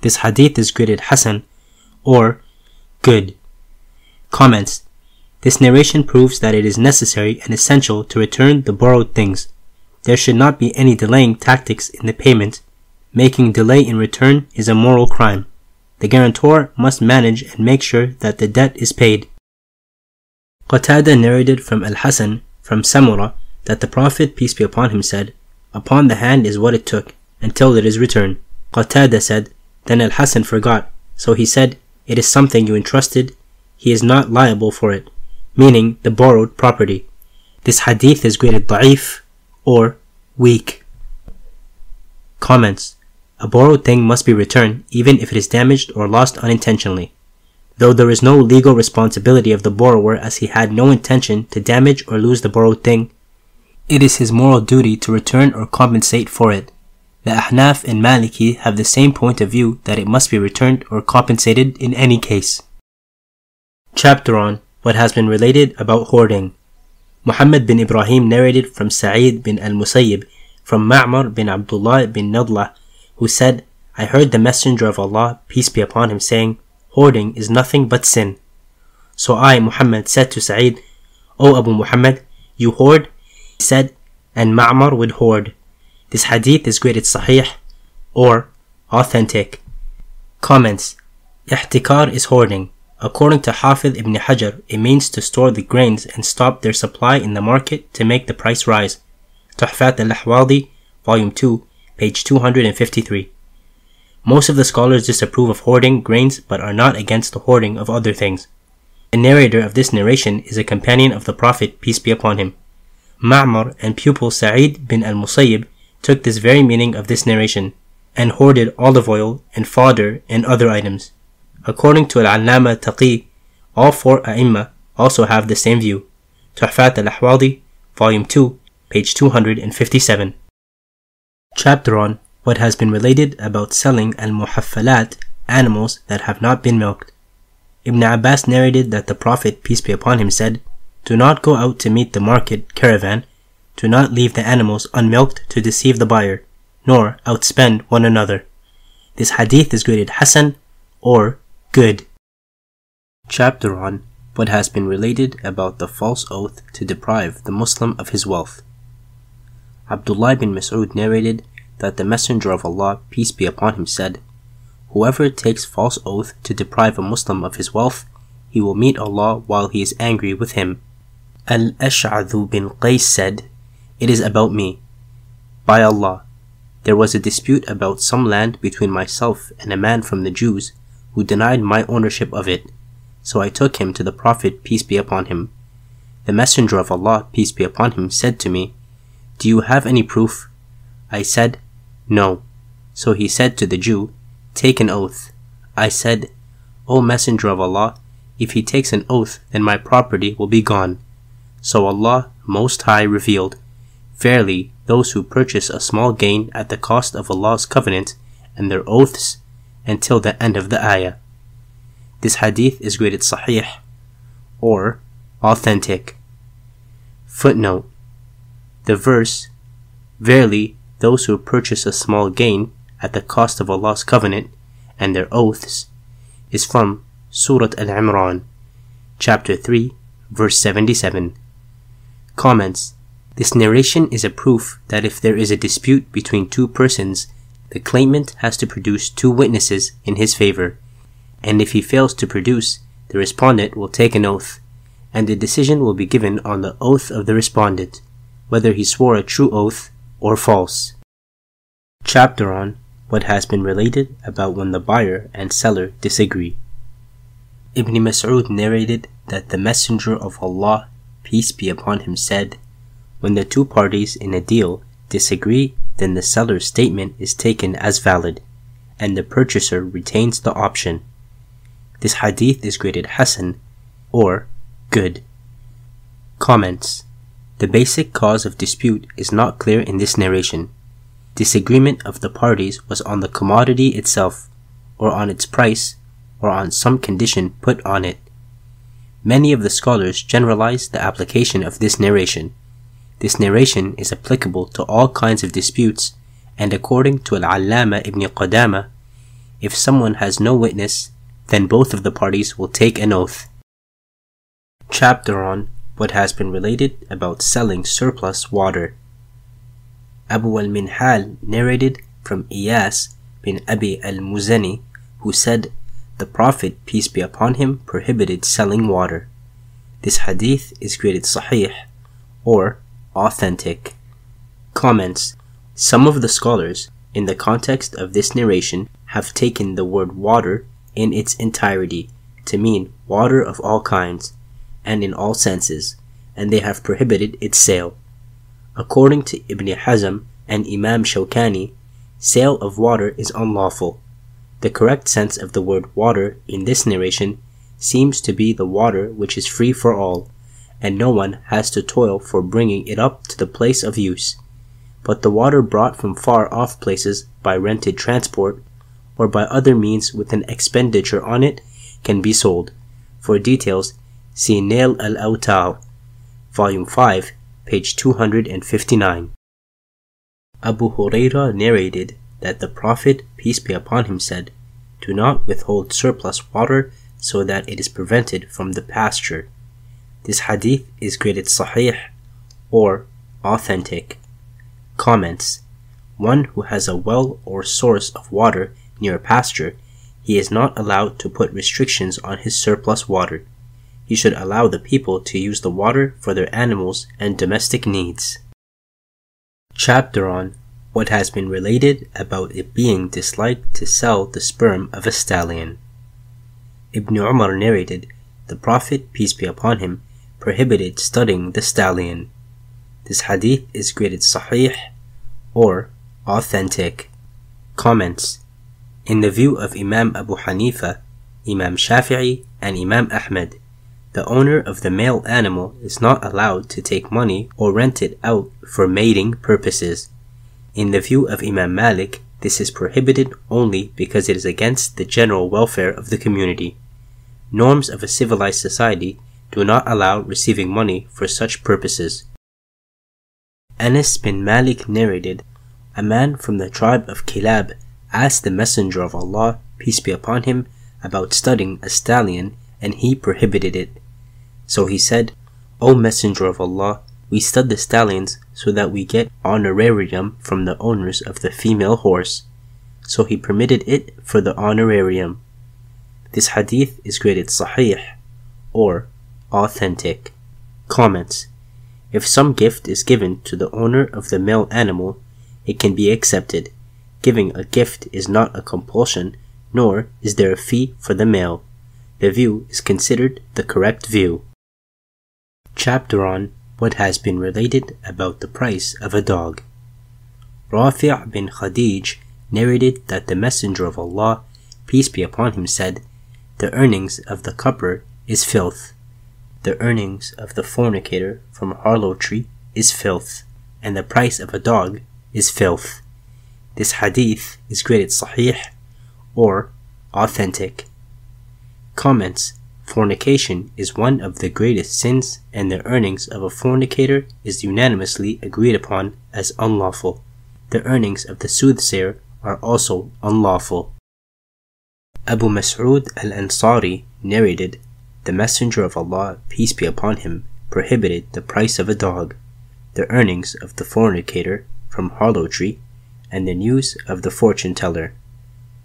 This hadith is graded Hasan or good. Comments. This narration proves that it is necessary and essential to return the borrowed things. There should not be any delaying tactics in the payment. Making delay in return is a moral crime. The guarantor must manage and make sure that the debt is paid. Qatada narrated from Al-Hasan, from Samura, that the Prophet, peace be upon him, said, Upon the hand is what it took, until it is returned. Qatada said, Then Al-Hasan forgot, so he said, it is something you entrusted, he is not liable for it, meaning the borrowed property. This hadith is graded da'if or weak. Comments. A borrowed thing must be returned even if it is damaged or lost unintentionally. Though there is no legal responsibility of the borrower as he had no intention to damage or lose the borrowed thing, it is his moral duty to return or compensate for it. The Ahnaf and Maliki have the same point of view that it must be returned or compensated in any case. Chapter on what has been related about hoarding. Muhammad bin Ibrahim narrated from Sa'id bin al-Musayyib from Ma'mar bin Abdullah bin Nadla who said, I heard the Messenger of Allah, peace be upon him, saying, Hoarding is nothing but sin. So I, Muhammad, said to Sa'id, O Abu Muhammad, you hoard? He said, and Ma'mar would hoard. This hadith is graded sahih or authentic. Comments Ihtikar is hoarding. According to Hafid ibn Hajar, it means to store the grains and stop their supply in the market to make the price rise. Tuhfat al-Ahwadi, Volume 2, page 253. Most of the scholars disapprove of hoarding grains but are not against the hoarding of other things. The narrator of this narration is a companion of the Prophet, peace be upon him. Ma'mar and pupil Sa'id bin al-Musayyib took this very meaning of this narration and hoarded olive oil and fodder and other items. According to Al-Allama Taqi, all four A'imma also have the same view. Tuhfat al-Ahwadi, Volume 2, page 257. Chapter on what has been related about selling al-muhaffalat, animals that have not been milked. Ibn Abbas narrated that the Prophet, peace be upon him, said, Do not go out to meet the market caravan, do not leave the animals unmilked to deceive the buyer, nor outspend one another. This hadith is graded Hasan or good. Chapter on what has been related about the false oath to deprive the Muslim of his wealth. Abdullah bin Mas'ud narrated that the Messenger of Allah, peace be upon him, said, Whoever takes false oath to deprive a Muslim of his wealth, he will meet Allah while he is angry with him. Al-Ash'adhu bin Qais said, It is about me. By Allah, there was a dispute about some land between myself and a man from the Jews who denied my ownership of it. So I took him to the Prophet, peace be upon him. The Messenger of Allah, peace be upon him, said to me, Do you have any proof? I said, No. So he said to the Jew, Take an oath. I said, O Messenger of Allah, if he takes an oath, then my property will be gone. So Allah Most High revealed, Verily, those who purchase a small gain at the cost of Allah's covenant and their oaths until the end of the ayah. This hadith is graded sahih or authentic. Footnote The verse, Verily, those who purchase a small gain at the cost of Allah's covenant and their oaths is from Surah Al Imran, chapter 3, verse 77. Comments This narration is a proof that if there is a dispute between two persons, the claimant has to produce two witnesses in his favor, and if he fails to produce, the respondent will take an oath, and the decision will be given on the oath of the respondent, whether he swore a true oath or false. Chapter on what has been related about when the buyer and seller disagree. Ibn Mas'ud narrated that the Messenger of Allah, peace be upon him, said, When the two parties in a deal disagree, then the seller's statement is taken as valid, and the purchaser retains the option. This hadith is graded Hasan or good. Comments The basic cause of dispute is not clear in this narration disagreement of the parties was on the commodity itself, or on its price, or on some condition put on it. Many of the scholars generalize the application of this narration. This narration is applicable to all kinds of disputes, and according to Al-Allama ibn Qudama, if someone has no witness, then both of the parties will take an oath. Chapter on what has been related about selling surplus water. Abu al-Minhal narrated from Iyas bin Abi al-Muzani who said, The Prophet, peace be upon him, prohibited selling water. This hadith is graded sahih or authentic. Comments Some of the scholars, in the context of this narration, have taken the word water in its entirety to mean water of all kinds and in all senses, and they have prohibited its sale. According to Ibn Hazm and Imam Shawkani, sale of water is unlawful. The correct sense of the word water in this narration seems to be the water which is free for all, and no one has to toil for bringing it up to the place of use. But the water brought from far off places by rented transport or by other means with an expenditure on it can be sold. For details, see Nail al-Awtar, Volume 5, page 259. Abu Huraira narrated that the Prophet, peace be upon him, said, Do not withhold surplus water so that it is prevented from the pasture. This hadith is graded sahih or authentic. Comments One who has a well or source of water near a pasture, he is not allowed to put restrictions on his surplus water he should allow the people to use the water for their animals and domestic needs. Chapter on what has been related about it being disliked to sell the sperm of a stallion. Ibn Umar narrated, the Prophet, peace be upon him, prohibited studying the stallion. This hadith is graded sahih or authentic. Comments In the view of Imam Abu Hanifa, Imam Shafi'i, and Imam Ahmed, the owner of the male animal is not allowed to take money or rent it out for mating purposes. In the view of Imam Malik, this is prohibited only because it is against the general welfare of the community. norms of a civilized society do not allow receiving money for such purposes. Anas bin Malik narrated, A man from the tribe of Kilab asked the Messenger of Allah, peace be upon him, about studying a stallion, and he prohibited it. So he said, O Messenger of Allah, we stud the stallions so that we get honorarium from the owners of the female horse. So he permitted it for the honorarium. This hadith is graded sahih or authentic. Comments If some gift is given to the owner of the male animal, it can be accepted. Giving a gift is not a compulsion, nor is there a fee for the male. The view is considered the correct view. Chapter on what has been related about the price of a dog. Rafi' bin Khadij narrated that the Messenger of Allah, peace be upon him, said, The earnings of the cupper is filth. The earnings of the fornicator from harlotry is filth, and the price of a dog is filth. This hadith is graded sahih or authentic. Comments Fornication is one of the greatest sins, and the earnings of a fornicator is unanimously agreed upon as unlawful. The earnings of the soothsayer are also unlawful. Abu Mas'ud al Ansari narrated, The Messenger of Allah, peace be upon him, prohibited the price of a dog, the earnings of the fornicator from harlotry, and the news of the fortune teller.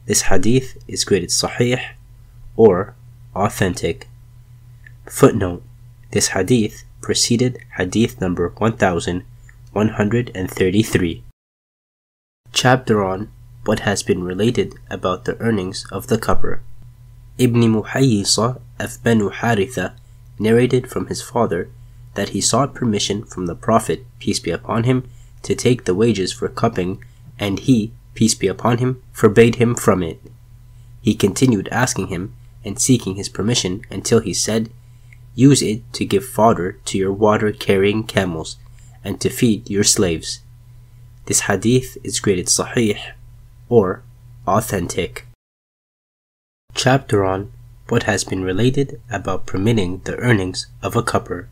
This hadith is graded sahih or authentic. Footnote This hadith preceded hadith number 1133. Chapter on what has been related about the earnings of the cupper. Ibn Muhayyisa of Banu Haritha narrated from his father that he sought permission from the Prophet, peace be upon him, to take the wages for cupping, and he, peace be upon him, forbade him from it. He continued asking him and seeking his permission until he said, Use it to give fodder to your water carrying camels and to feed your slaves. This hadith is graded sahih or authentic. Chapter on what has been related about permitting the earnings of a cupper.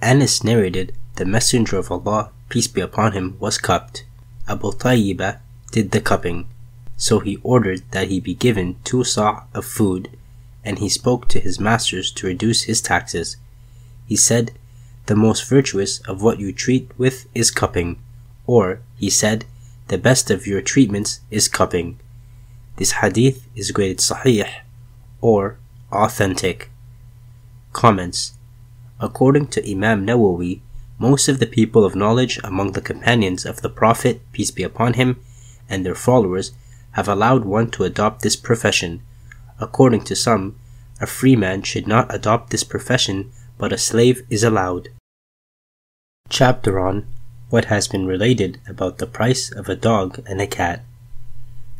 Anas narrated the Messenger of Allah, peace be upon him, was cupped. Abu Tayyibah did the cupping. So he ordered that he be given two sa' of food, and he spoke to his masters to reduce his taxes. He said, The most virtuous of what you treat with is cupping. Or, he said, the best of your treatments is cupping. This hadith is graded sahih or authentic. Comments According to Imam Nawawi, most of the people of knowledge among the companions of the Prophet, peace be upon him, and their followers have allowed one to adopt this profession. According to some, a free man should not adopt this profession, but a slave is allowed. Chapter on what has been related about the price of a dog and a cat.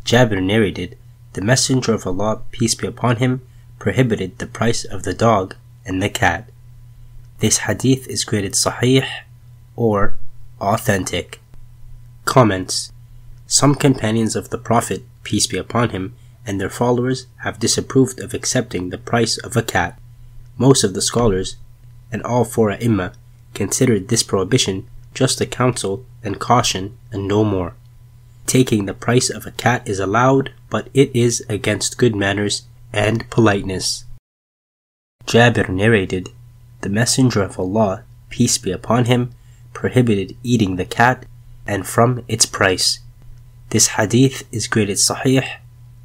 Jabir narrated, The Messenger of Allah, peace be upon him, prohibited the price of the dog and the cat. This hadith is graded sahih or authentic. Comments Some companions of the Prophet, peace be upon him, and their followers have disapproved of accepting the price of a cat. Most of the scholars, and all four A'imma considered this prohibition just a counsel and caution and no more. Taking the price of a cat is allowed, but it is against good manners and politeness. Jabir narrated, The Messenger of Allah, peace be upon him, prohibited eating the cat and from its price. This hadith is graded sahih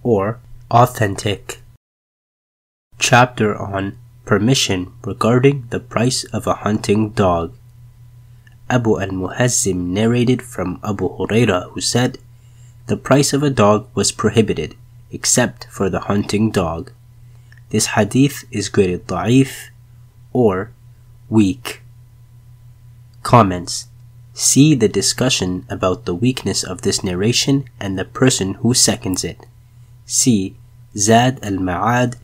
or authentic. Chapter on Permission regarding the price of a hunting dog. Abu al-Muhazzim narrated from Abu Huraira who said, The price of a dog was prohibited, except for the hunting dog. This hadith is graded da'if or weak. Comments See the discussion about the weakness of this narration and the person who seconds it. See Zad al-Ma'ad,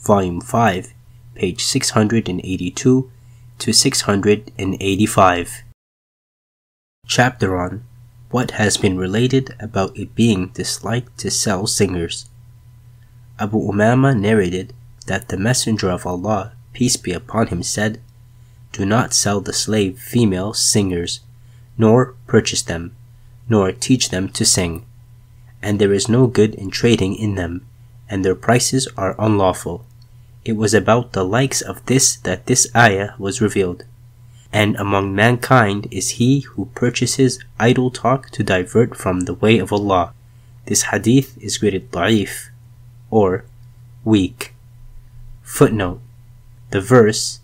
Volume 5, page 682 to 685 chapter on what has been related about it being disliked to sell singers. Abu Umama narrated that the Messenger of Allah, peace be upon him, said, Do not sell the slave female singers, nor purchase them, nor teach them to sing. And there is no good in trading in them, and their prices are unlawful. It was about the likes of this that this ayah was revealed. And among mankind is he who purchases idle talk to divert from the way of Allah. This hadith is graded da'if, or weak. Footnote The verse,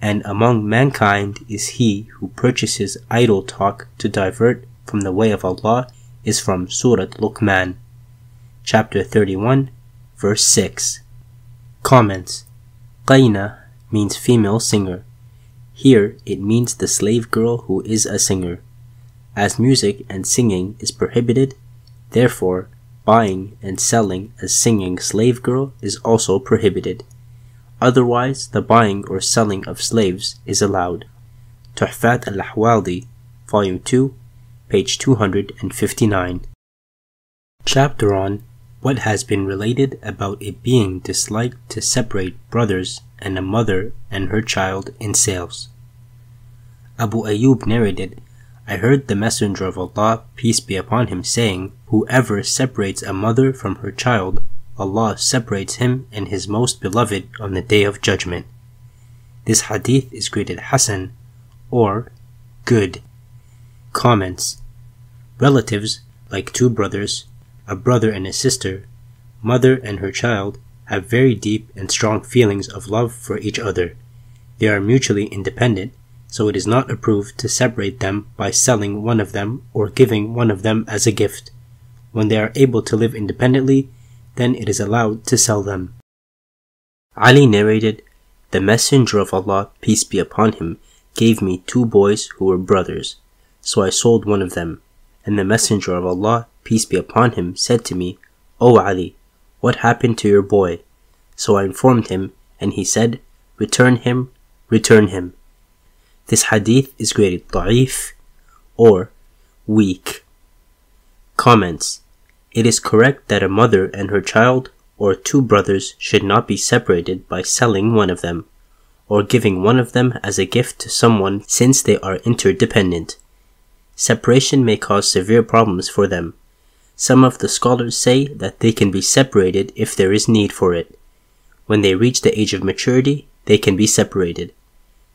and among mankind is he who purchases idle talk to divert from the way of Allah, is from Surah Luqman, chapter 31, verse 6. Comments Qaina means female singer. Here it means the slave girl who is a singer. As music and singing is prohibited, therefore buying and selling a singing slave girl is also prohibited. Otherwise, the buying or selling of slaves is allowed. Tuhfat al-Ahwadi, Volume 2, page 259. Chapter on what has been related about it being disliked to separate brothers and a mother and her child in sales. Abu Ayyub narrated, I heard the Messenger of Allah, peace be upon him, saying, Whoever separates a mother from her child, Allah separates him and his most beloved on the day of judgment. This hadith is graded Hasan or good. Comments Relatives, like two brothers, a brother and a sister, mother and her child, have very deep and strong feelings of love for each other. They are mutually independent, so it is not approved to separate them by selling one of them or giving one of them as a gift. When they are able to live independently, then it is allowed to sell them. Ali narrated, The Messenger of Allah, peace be upon him, gave me two boys who were brothers. So I sold one of them. And the Messenger of Allah, peace be upon him, said to me, O Ali, what happened to your boy? So I informed him, and he said, Return him, return him. This hadith is graded da'if or weak. Comments It is correct that a mother and her child or two brothers should not be separated by selling one of them, or giving one of them as a gift to someone since they are interdependent. Separation may cause severe problems for them. Some of the scholars say that they can be separated if there is need for it. When they reach the age of maturity, they can be separated.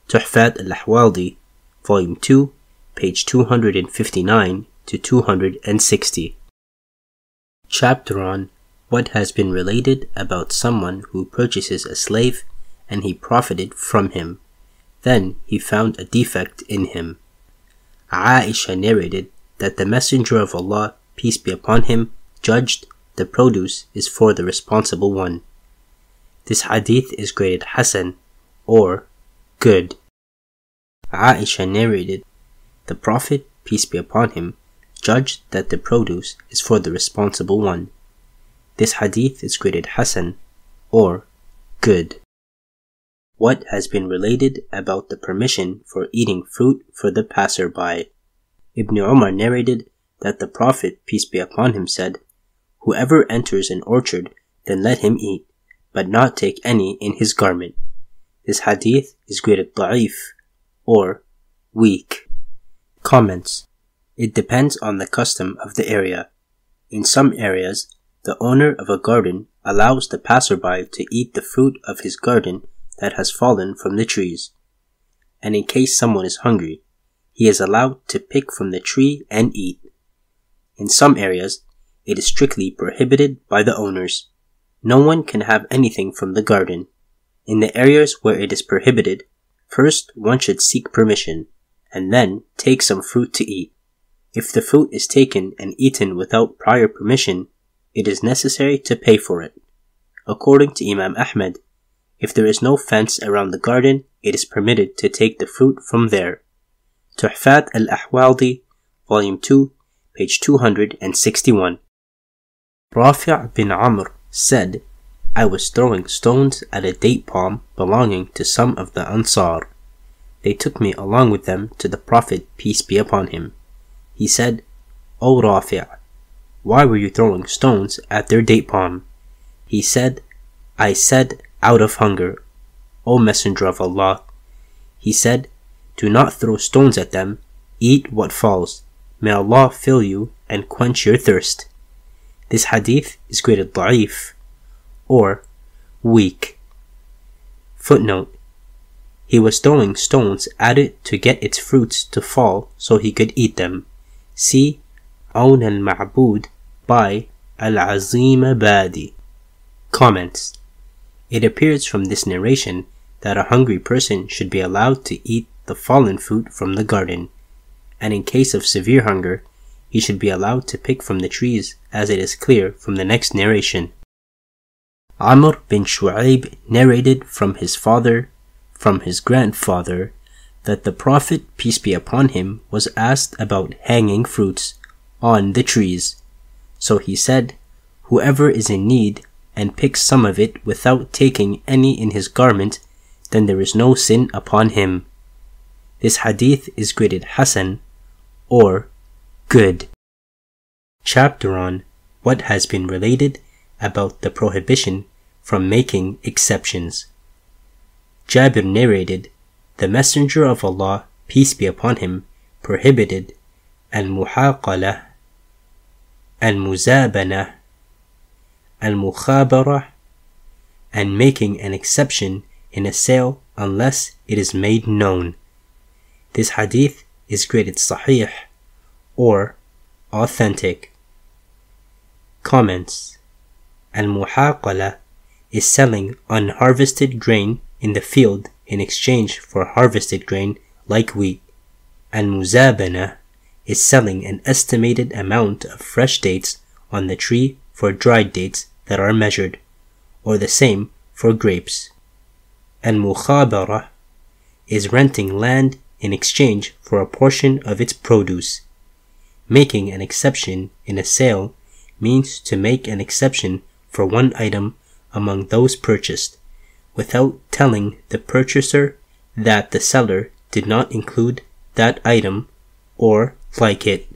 Tuhfat al-Ahwadi, Volume 2, page 259 to 260. Chapter on What has been related about someone who purchases a slave and he profited from him. Then he found a defect in him. Aisha narrated that the Messenger of Allah peace be upon him, judged, the produce is for the responsible one. This hadith is graded Hasan or good. Aisha narrated, the Prophet, peace be upon him, judged that the produce is for the responsible one. This hadith is graded Hasan or good. What has been related about the permission for eating fruit for the passerby? Ibn Umar narrated that the Prophet, peace be upon him, said, Whoever enters an orchard, then let him eat, but not take any in his garment. This hadith is graded da'if, or weak. Comments. It depends on the custom of the area. In some areas, the owner of a garden allows the passerby to eat the fruit of his garden that has fallen from the trees. And in case someone is hungry, he is allowed to pick from the tree and eat. In some areas, it is strictly prohibited by the owners. No one can have anything from the garden. In the areas where it is prohibited, first one should seek permission, and then take some fruit to eat. If the fruit is taken and eaten without prior permission, it is necessary to pay for it. According to Imam Ahmed, if there is no fence around the garden, it is permitted to take the fruit from there. Tuhfat al-Ahwadi, Volume 2, page 261. Rafi' bin Amr said, I was throwing stones at a date palm belonging to some of the Ansar. They took me along with them to the Prophet, peace be upon him. He said, O Rafi', why were you throwing stones at their date palm? He said, I said, out of hunger, O Messenger of Allah. He said, Do not throw stones at them, eat what falls. May Allah fill you and quench your thirst. This hadith is graded da'if, or weak. Footnote He was throwing stones at it to get its fruits to fall so he could eat them. See Awn al Ma'bud by Al Azim Abadi. Comments It appears from this narration that a hungry person should be allowed to eat the fallen fruit from the garden, and in case of severe hunger, he should be allowed to pick from the trees, as it is clear from the next narration. Amr bin Shu'aib narrated from his father, from his grandfather, that the Prophet, peace be upon him, was asked about hanging fruits on the trees. So he said, Whoever is in need and picks some of it without taking any in his garment, then there is no sin upon him. This hadith is graded Hasan or good. Chapter on what has been related about the prohibition from making exceptions. Jabir narrated, The Messenger of Allah, peace be upon him, prohibited al-muhaqalah, al-muzabana, al-mukhabara, and making an exception in a sale unless it is made known. This hadith is graded sahih or authentic. Comments Al-muhaqala is selling unharvested grain in the field in exchange for harvested grain like wheat. And Muzabana is selling an estimated amount of fresh dates on the tree for dried dates that are measured, or the same for grapes. And Mukhabara is renting land in exchange for a portion of its produce. Making an exception in a sale means to make an exception for one item among those purchased, without telling the purchaser that the seller did not include that item or like it.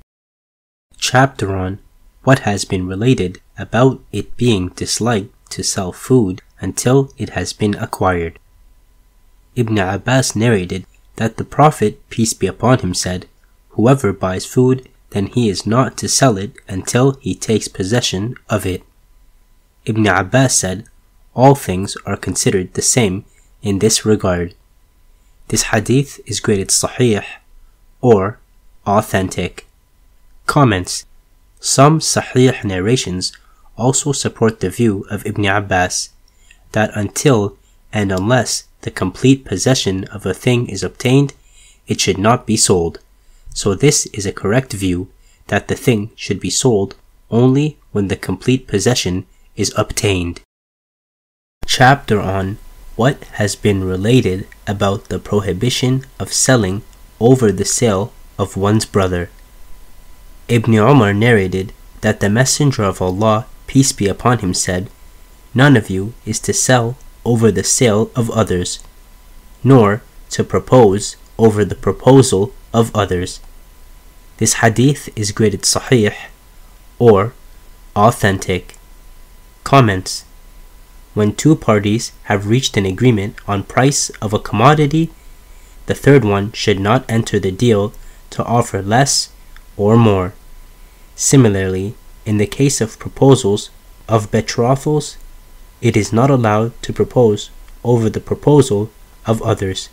Chapter on what has been related about it being disliked to sell food until it has been acquired. Ibn Abbas narrated that the Prophet, peace be upon him, said, Whoever buys food, then he is not to sell it until he takes possession of it. Ibn Abbas said, All things are considered the same in this regard. This hadith is graded sahih or authentic. Comments Some sahih narrations also support the view of Ibn Abbas that until and unless the complete possession of a thing is obtained, it should not be sold. So this is a correct view that the thing should be sold only when the complete possession is obtained. Chapter on what has been related about the prohibition of selling over the sale of one's brother. Ibn Umar narrated that the Messenger of Allah, peace be upon him, said, None of you is to sell over the sale of others, nor to propose over the proposal of others. This hadith is graded sahih or authentic. Comments When two parties have reached an agreement on price of a commodity, the third one should not enter the deal to offer less or more. Similarly, in the case of proposals of betrothals it is not allowed to propose over the proposal of others.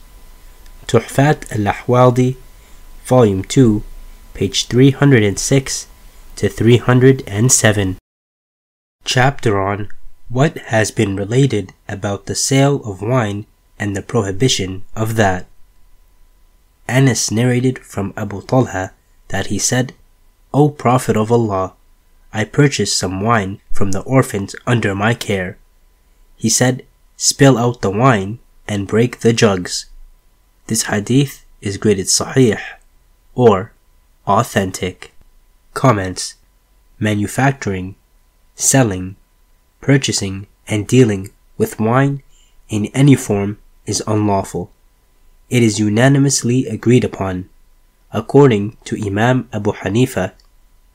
Tuhfat al-Ahwadi, Volume 2, page 306 to 307. Chapter on what has been related about the sale of wine and the prohibition of that. Anas narrated from Abu Talha that he said, O Prophet of Allah, I purchased some wine from the orphans under my care he said, Spill out the wine and break the jugs. This hadith is graded sahih or authentic. Comments Manufacturing, selling, purchasing, and dealing with wine in any form is unlawful. It is unanimously agreed upon. According to Imam Abu Hanifa,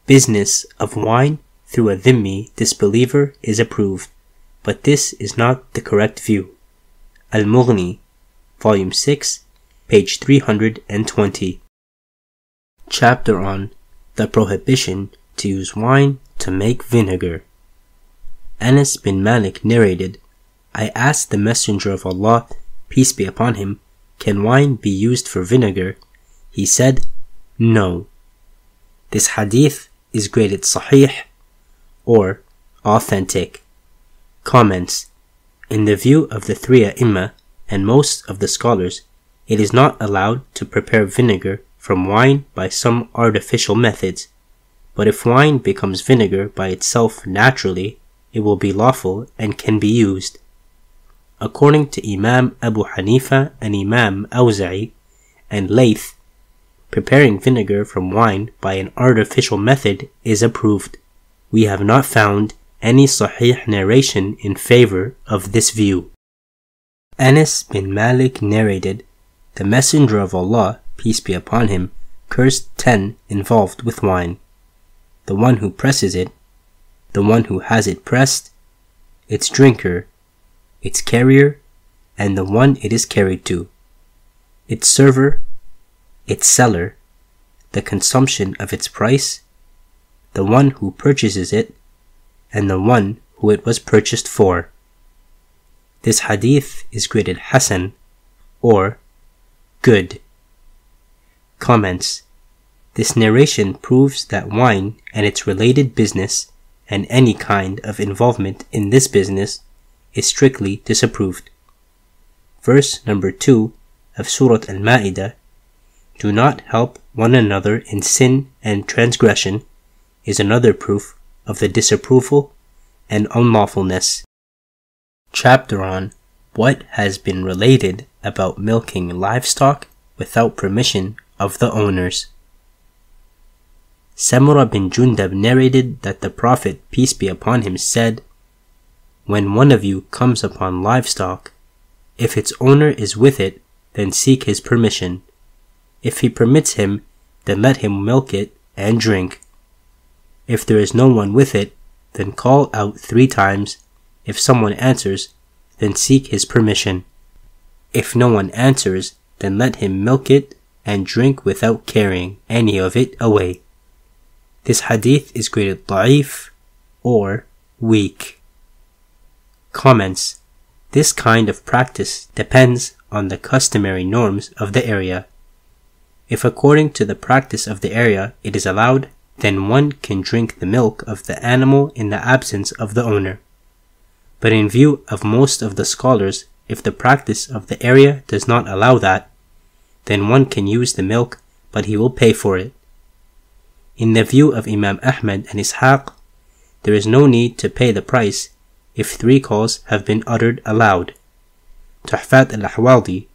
business of wine through a dhimmi disbeliever is approved but this is not the correct view. Al-Mughni, Volume 6, page 320. Chapter on the prohibition to use wine to make vinegar. Anas bin Malik narrated, I asked the Messenger of Allah, peace be upon him, can wine be used for vinegar? He said, No. This hadith is graded sahih or authentic. Comments In the view of the three A'imma and most of the scholars, it is not allowed to prepare vinegar from wine by some artificial methods. But if wine becomes vinegar by itself naturally, it will be lawful and can be used. According to Imam Abu Hanifa and Imam Awza'i and Layth, preparing vinegar from wine by an artificial method is approved. We have not found any sahih narration in favor of this view. Anas bin Malik narrated, The Messenger of Allah, peace be upon him, cursed ten involved with wine. The one who presses it, the one who has it pressed, its drinker, its carrier, and the one it is carried to, its server, its seller, the consumption of its price, the one who purchases it, and the one who it was purchased for. This hadith is graded Hasan or good. Comments This narration proves that wine and its related business and any kind of involvement in this business is strictly disapproved. Verse number 2 of Surah Al Ma'idah Do not help one another in sin and transgression is another proof of the disapproval and unlawfulness. Chapter on What has been related about milking livestock without permission of the owners. Samura bin Jundab narrated that the Prophet, peace be upon him, said, when one of you comes upon livestock, if its owner is with it, then seek his permission. If he permits him, then let him milk it and drink. If there is no one with it, then call out three times. If someone answers, then seek his permission. If no one answers, then let him milk it and drink without carrying any of it away. This hadith is graded da'if or weak. Comments This kind of practice depends on the customary norms of the area. If according to the practice of the area it is allowed, then one can drink the milk of the animal in the absence of the owner. But in view of most of the scholars, if the practice of the area does not allow that, then one can use the milk, but he will pay for it. In the view of Imam Ahmad and Ishaq, there is no need to pay the price if three calls have been uttered aloud. Tuhfat al-Ahwadi,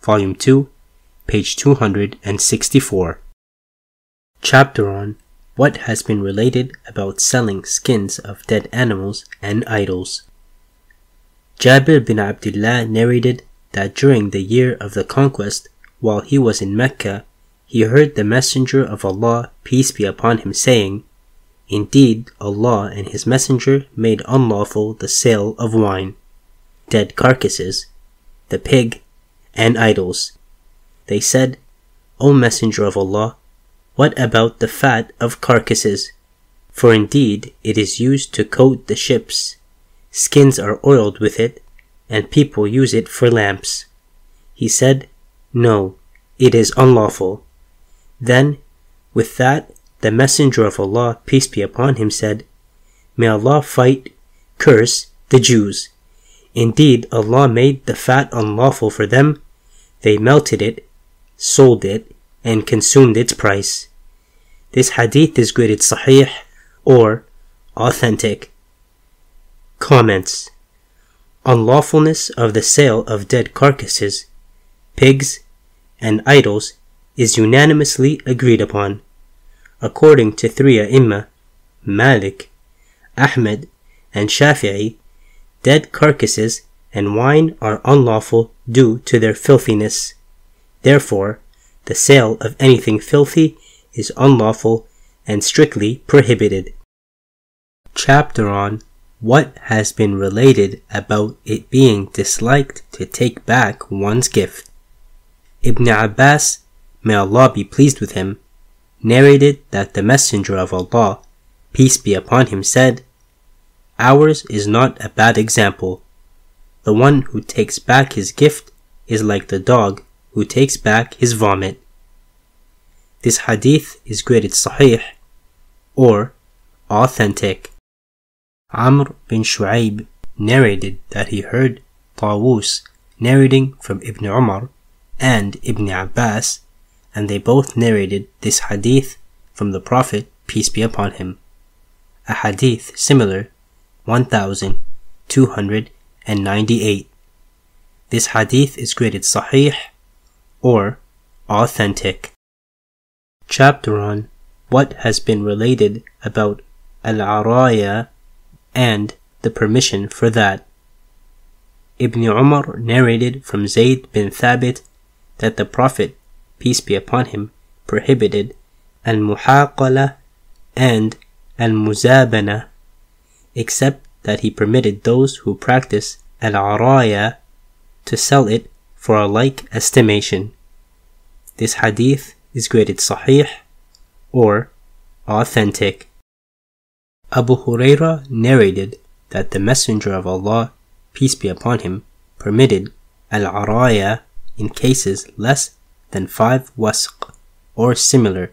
Volume 2, page 264. Chapter on What has been related about selling skins of dead animals and idols. Jabir bin Abdullah narrated that during the year of the conquest, while he was in Mecca, he heard the Messenger of Allah, peace be upon him, saying, Indeed, Allah and His Messenger made unlawful the sale of wine, dead carcasses, the pig, and idols. They said, O Messenger of Allah, what about the fat of carcasses? For indeed it is used to coat the ships, skins are oiled with it, and people use it for lamps. He said, No, it is unlawful. Then, with that, the Messenger of Allah, peace be upon him, said, May Allah fight, curse the Jews. Indeed, Allah made the fat unlawful for them. They melted it, sold it, and consumed its price. This hadith is graded sahih or authentic. Comments Unlawfulness of the sale of dead carcasses, pigs, and idols is unanimously agreed upon according to three A'imma Malik, Ahmed, and Shafi'i, dead carcasses and wine are unlawful due to their filthiness. Therefore, the sale of anything filthy is unlawful and strictly prohibited. Chapter on what has been related about it being disliked to take back one's gift. Ibn Abbas, may Allah be pleased with him, narrated that the Messenger of Allah, peace be upon him, said, Ours is not a bad example. The one who takes back his gift is like the dog who takes back his vomit. This hadith is graded sahih or authentic. Amr bin Shu'aib narrated that he heard Tawus narrating from Ibn Umar and Ibn Abbas, and they both narrated this hadith from the Prophet, peace be upon him. A hadith similar, 1298. This hadith is graded sahih or authentic. Chapter on what has been related about al-araya and the permission for that. Ibn Umar narrated from Zayd bin Thabit that the Prophet, peace be upon him, prohibited al-muhaqala and al-muzabana, except that he permitted those who practice al-araya to sell it for a like estimation. This hadith is graded sahih or authentic. Abu Huraira narrated that the Messenger of Allah, peace be upon him, permitted al-araya in cases less than five wasq or similar.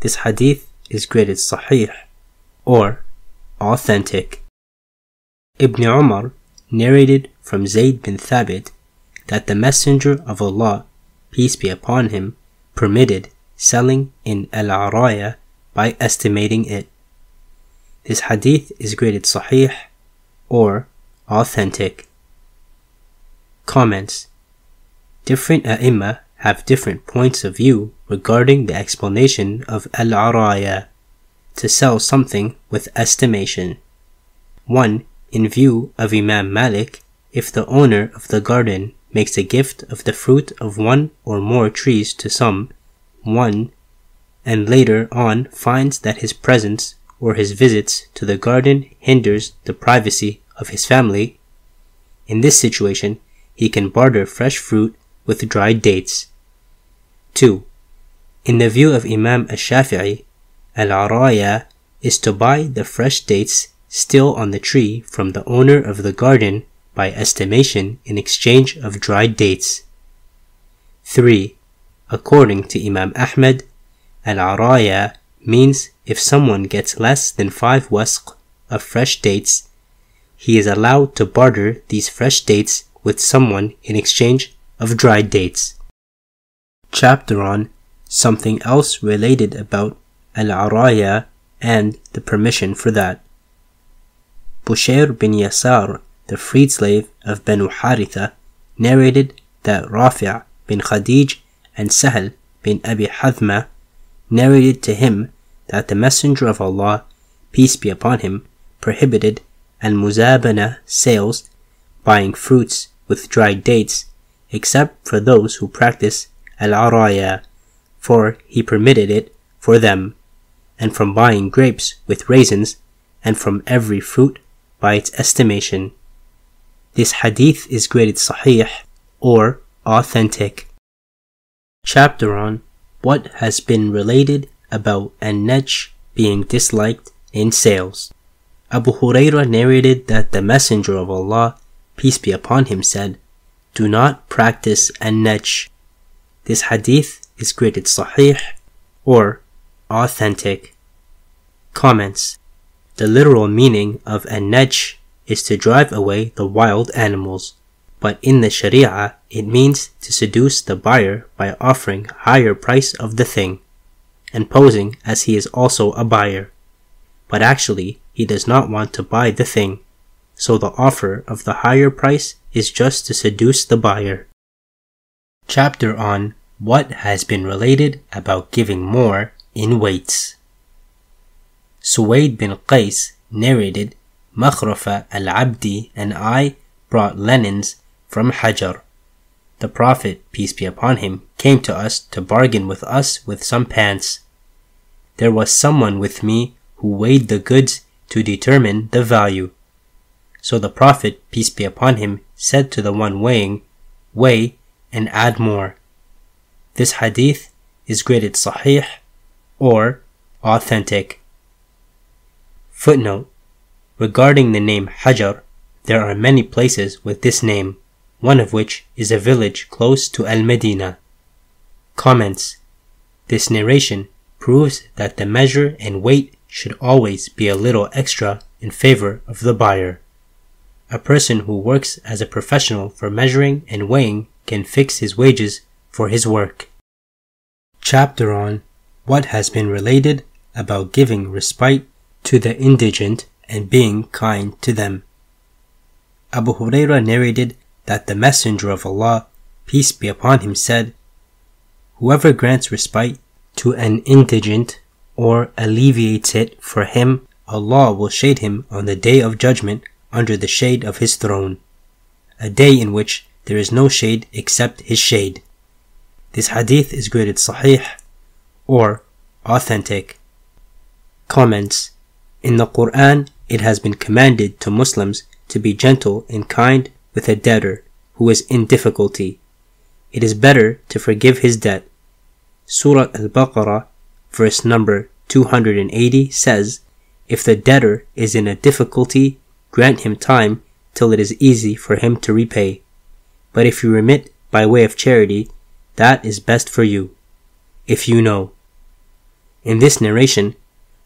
This hadith is graded sahih or authentic. Ibn Umar narrated from Zayd bin Thabit that the Messenger of Allah, peace be upon him, permitted selling in al-araya by estimating it. This hadith is graded sahih or authentic. Comments Different A'imma have different points of view regarding the explanation of al-araya, to sell something with estimation. 1. In view of Imam Malik, if the owner of the garden makes a gift of the fruit of one or more trees to some one, and later on finds that his presence or his visits to the garden hinders the privacy of his family, in this situation, he can barter fresh fruit with dried dates. 2. In the view of Imam Ash-Shafi'i, al-araya is to buy the fresh dates still on the tree from the owner of the garden by estimation in exchange of dried dates. 3. According to Imam Ahmed, al-araya means if someone gets less than 5 wasq of fresh dates, he is allowed to barter these fresh dates with someone in exchange of dried dates. Chapter on something else related about al-araya and the permission for that. Bushair bin Yasar, the freed slave of Banu Haritha, narrated that Rafi' bin Khadij and Sahel bin Abi Hathma narrated to him that the Messenger of Allah, peace be upon him, prohibited al-muzabana sales, buying fruits with dried dates, except for those who practice al-araya, for he permitted it for them, and from buying grapes with raisins, and from every fruit by its estimation. This hadith is graded sahih or authentic. Chapter on what has been related about an-najsh being disliked in sales. Abu Huraira narrated that the Messenger of Allah, peace be upon him, said, Do not practice an-najsh. This hadith is graded sahih or authentic. Comments The literal meaning of an-najsh is to drive away the wild animals, but in the Sharia it means to seduce the buyer by offering higher price of the thing and posing as he is also a buyer. But actually, he does not want to buy the thing, so the offer of the higher price is just to seduce the buyer. Chapter on what has been related about giving more in weights. Suwaid bin Qais narrated, Makhrafa al-Abdi and I brought linens from Hajar. The Prophet, peace be upon him, came to us to bargain with us with some pants. There was someone with me who weighed the goods to determine the value. So the Prophet, peace be upon him, said to the one weighing, Weigh and add more. This hadith is graded sahih or authentic. Footnote Regarding the name Hajar, there are many places with this name, one of which is a village close to Al Medina. Comments This narration proves that the measure and weight should always be a little extra in favor of the buyer. A person who works as a professional for measuring and weighing can fix his wages for his work. Chapter on what has been related about giving respite to the indigent and being kind to them. Abu Huraira narrated that the Messenger of Allah, peace be upon him, said, Whoever grants respite to an indigent or alleviates it for him, Allah will shade him on the day of judgment under the shade of his throne, a day in which there is no shade except his shade. This hadith is graded sahih or authentic. Comments In the Quran, it has been commanded to Muslims to be gentle and kind with a debtor who is in difficulty. It is better to forgive his debt. Surah Al-Baqarah, verse number 280 says, If the debtor is in a difficulty, grant him time till it is easy for him to repay. But if you remit by way of charity, that is best for you, if you know. In this narration,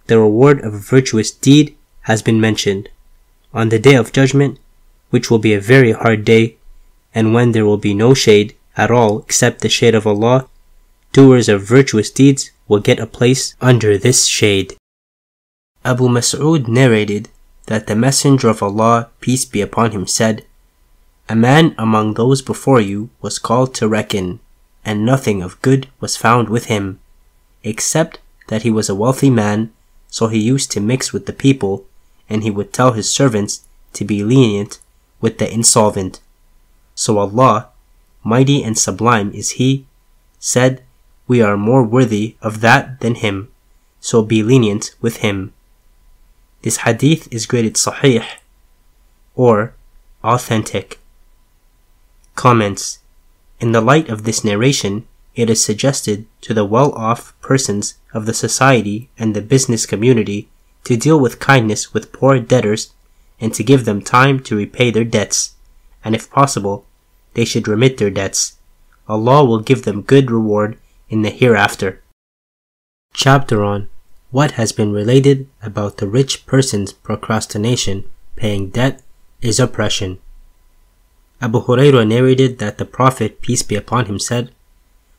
the reward of a virtuous deed has been mentioned. On the day of judgment, which will be a very hard day, and when there will be no shade at all except the shade of Allah, doers of virtuous deeds will get a place under this shade. Abu Mas'ud narrated that the Messenger of Allah, peace be upon him, said, A man among those before you was called to reckon, and nothing of good was found with him, except that he was a wealthy man, so he used to mix with the people, and he would tell his servants to be lenient with the insolvent. So Allah, mighty and sublime is He, said, We are more worthy of that than him, so be lenient with him. This hadith is graded sahih or authentic. Comments In the light of this narration, it is suggested to the well off persons of the society and the business community to deal with kindness with poor debtors and to give them time to repay their debts, and if possible, they should remit their debts. Allah will give them good reward in the hereafter. Chapter on what has been related about the rich person's procrastination paying debt is oppression. Abu Hurairah narrated that the Prophet, peace be upon him, said,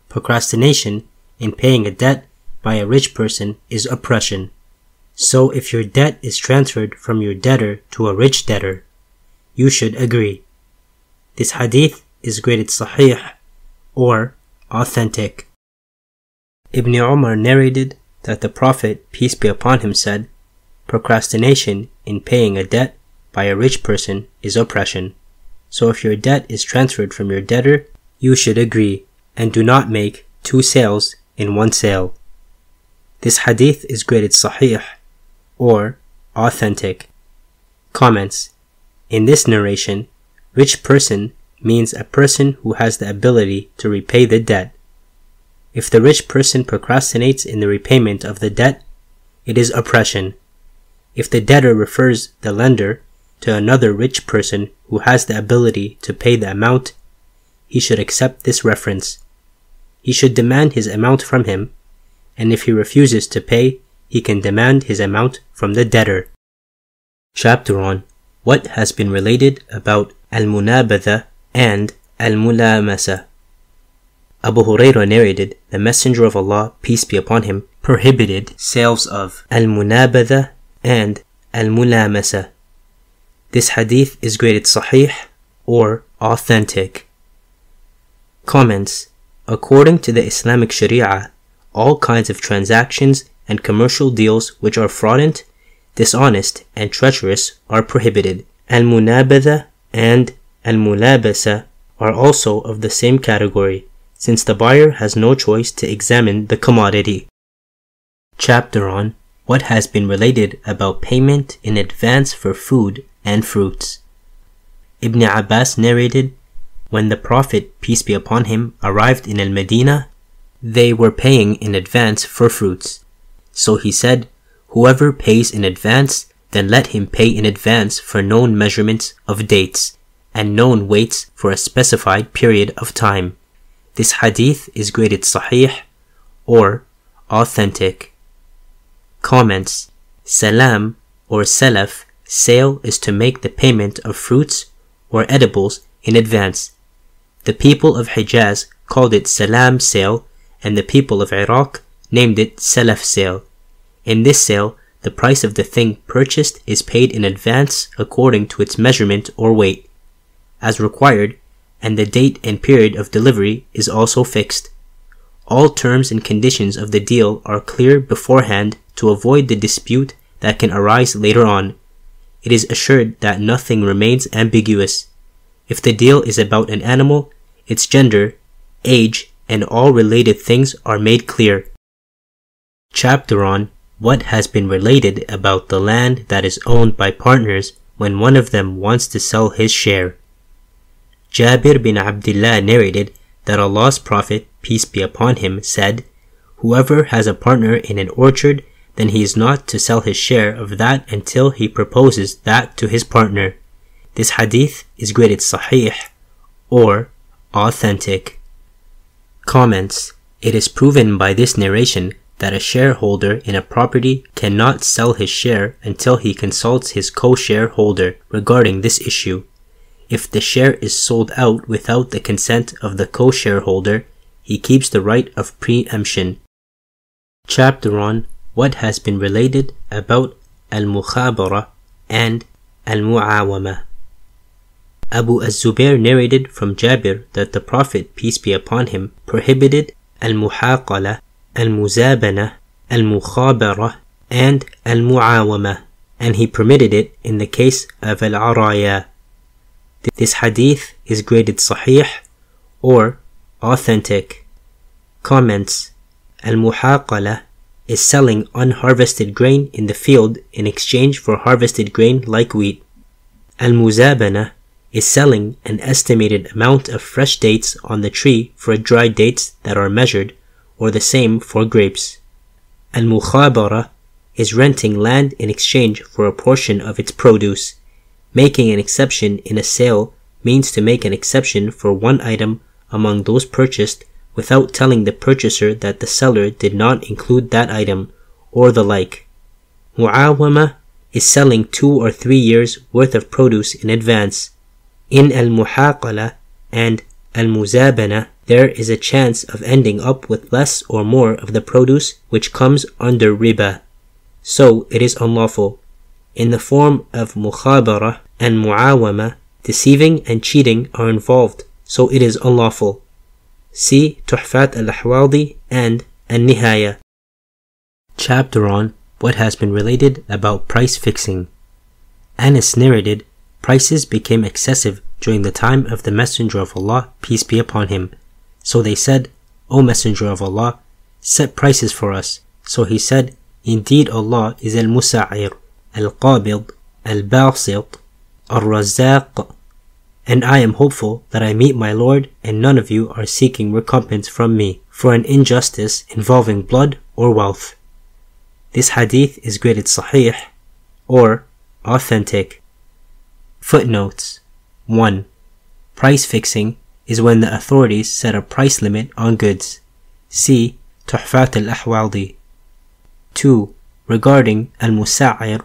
Procrastination in paying a debt by a rich person is oppression. So if your debt is transferred from your debtor to a rich debtor, you should agree. This hadith is graded sahih or authentic. Ibn Umar narrated that the Prophet, peace be upon him, said, Procrastination in paying a debt by a rich person is oppression. So if your debt is transferred from your debtor, you should agree and do not make two sales in one sale. This hadith is graded sahih or authentic. Comments In this narration, rich person means a person who has the ability to repay the debt if the rich person procrastinates in the repayment of the debt, it is oppression. If the debtor refers the lender to another rich person who has the ability to pay the amount, he should accept this reference. He should demand his amount from him, and if he refuses to pay, he can demand his amount from the debtor. Chapter on what has been related about al-munabadha and al-mulamasa. Abu Hurairah narrated, the Messenger of Allah, peace be upon him, prohibited sales of al-munabadha and al-mulamasa. This hadith is graded sahih or authentic. Comments According to the Islamic Sharia, all kinds of transactions and commercial deals which are fraudulent, dishonest, and treacherous are prohibited. Al-munabadha and al-mulamasa are also of the same category since the buyer has no choice to examine the commodity. Chapter on what has been related about payment in advance for food and fruits. Ibn Abbas narrated, when the Prophet, peace be upon him, arrived in Al-Medina, they were paying in advance for fruits. So he said, Whoever pays in advance, then let him pay in advance for known measurements of dates and known weights for a specified period of time. This hadith is graded sahih or authentic. Comments Salam or salaf sale is to make the payment of fruits or edibles in advance. The people of Hijaz called it salam sale and the people of Iraq named it salaf sale. In this sale, the price of the thing purchased is paid in advance according to its measurement or weight, as required, and the date and period of delivery is also fixed. All terms and conditions of the deal are clear beforehand to avoid the dispute that can arise later on. It is assured that nothing remains ambiguous. If the deal is about an animal, its gender, age, and all related things are made clear. Chapter on what has been related about the land that is owned by partners when one of them wants to sell his share. Jabir bin Abdullah narrated that Allah's Prophet, peace be upon him, said, Whoever has a partner in an orchard, then he is not to sell his share of that until he proposes that to his partner. This hadith is graded sahih or authentic. Comments It is proven by this narration that a shareholder in a property cannot sell his share until he consults his co-shareholder regarding this issue. If the share is sold out without the consent of the co-shareholder, he keeps the right of preemption. Chapter on what has been related about al-mukhabara and al-mu'awama. Abu az-Zubair narrated from Jabir that the Prophet, peace be upon him, prohibited al-muhaqala, al-muzabana, al-mukhabara, and al-muawama, and he permitted it in the case of al-araya. This hadith is graded sahih or authentic. Comments Al-muhaqala is selling unharvested grain in the field in exchange for harvested grain like wheat. Al-muzabana is selling an estimated amount of fresh dates on the tree for dried dates that are measured, or the same for grapes. Al mukhabara is renting land in exchange for a portion of its produce. Making an exception in a sale means to make an exception for one item among those purchased without telling the purchaser that the seller did not include that item, or the like. Mu'awama is selling two or three years worth of produce in advance in al-muhaqala and al-muzabana, there is a chance of ending up with less or more of the produce which comes under riba. So it is unlawful. In the form of mukhabara and muawama, deceiving and cheating are involved, so it is unlawful. See Tuhfat al-Ahwadi and An-Nihaya. Chapter on what has been related about price fixing. Anas narrated prices became excessive during the time of the Messenger of Allah, peace be upon him. So they said, O Messenger of Allah, set prices for us. So he said, Indeed Allah is Al-Musa'ir, Al-Qabid, Al-Basit, Al-Razaq, and I am hopeful that I meet my Lord and none of you are seeking recompense from me for an injustice involving blood or wealth. This hadith is graded sahih or authentic. Footnotes 1. Price fixing is when the authorities set a price limit on goods. See Tuhfat al-Ahwadi. 2. Regarding al-Musa'ir,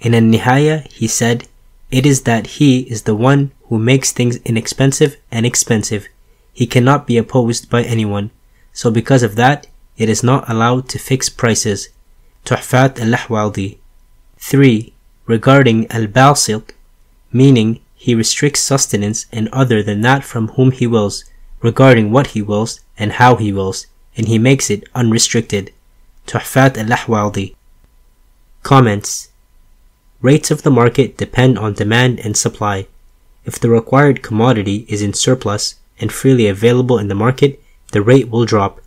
in al-Nihaya he said, It is that he is the one who makes things inexpensive and expensive. He cannot be opposed by anyone. So because of that, it is not allowed to fix prices. Tuhfat al-Ahwadi. 3. Regarding al-Basit, meaning he restricts sustenance and other than that from whom he wills, regarding what he wills and how he wills, and he makes it unrestricted. Tuhfat al-Ahwadi. Comments Rates of the market depend on demand and supply. If the required commodity is in surplus and freely available in the market, the rate will drop.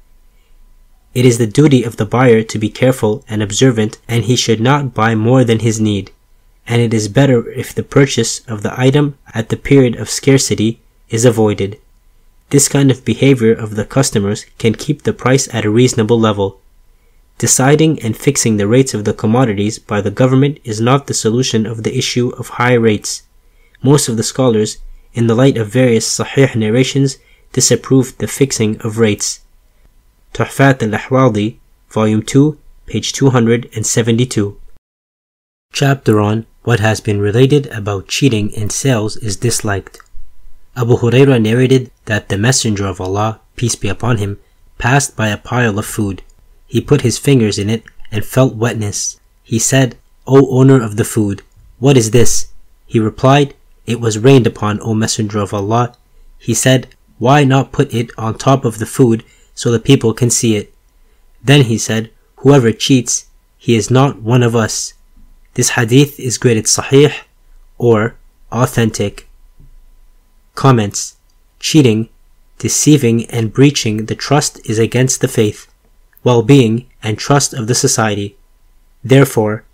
It is the duty of the buyer to be careful and observant and he should not buy more than his need. and it is better if the purchase of the item at the period of scarcity is avoided. This kind of behavior of the customers can keep the price at a reasonable level. Deciding and fixing the rates of the commodities by the government is not the solution of the issue of high rates. Most of the scholars, in the light of various Sahih narrations, disapproved the fixing of rates. Tuhfat al-Ahwadi, Volume 2, page 272. Chapter on what has been related about cheating in sales is disliked. Abu Huraira narrated that the Messenger of Allah, peace be upon him, passed by a pile of food. He put his fingers in it and felt wetness. He said, O owner of the food, what is this? He replied, It was rained upon, O Messenger of Allah. He said, Why not put it on top of the food so the people can see it? Then he said, Whoever cheats, he is not one of us. This hadith is graded sahih or authentic. Comments Cheating, deceiving, and breaching the trust is against the faith, well being, and trust of the society. Therefore,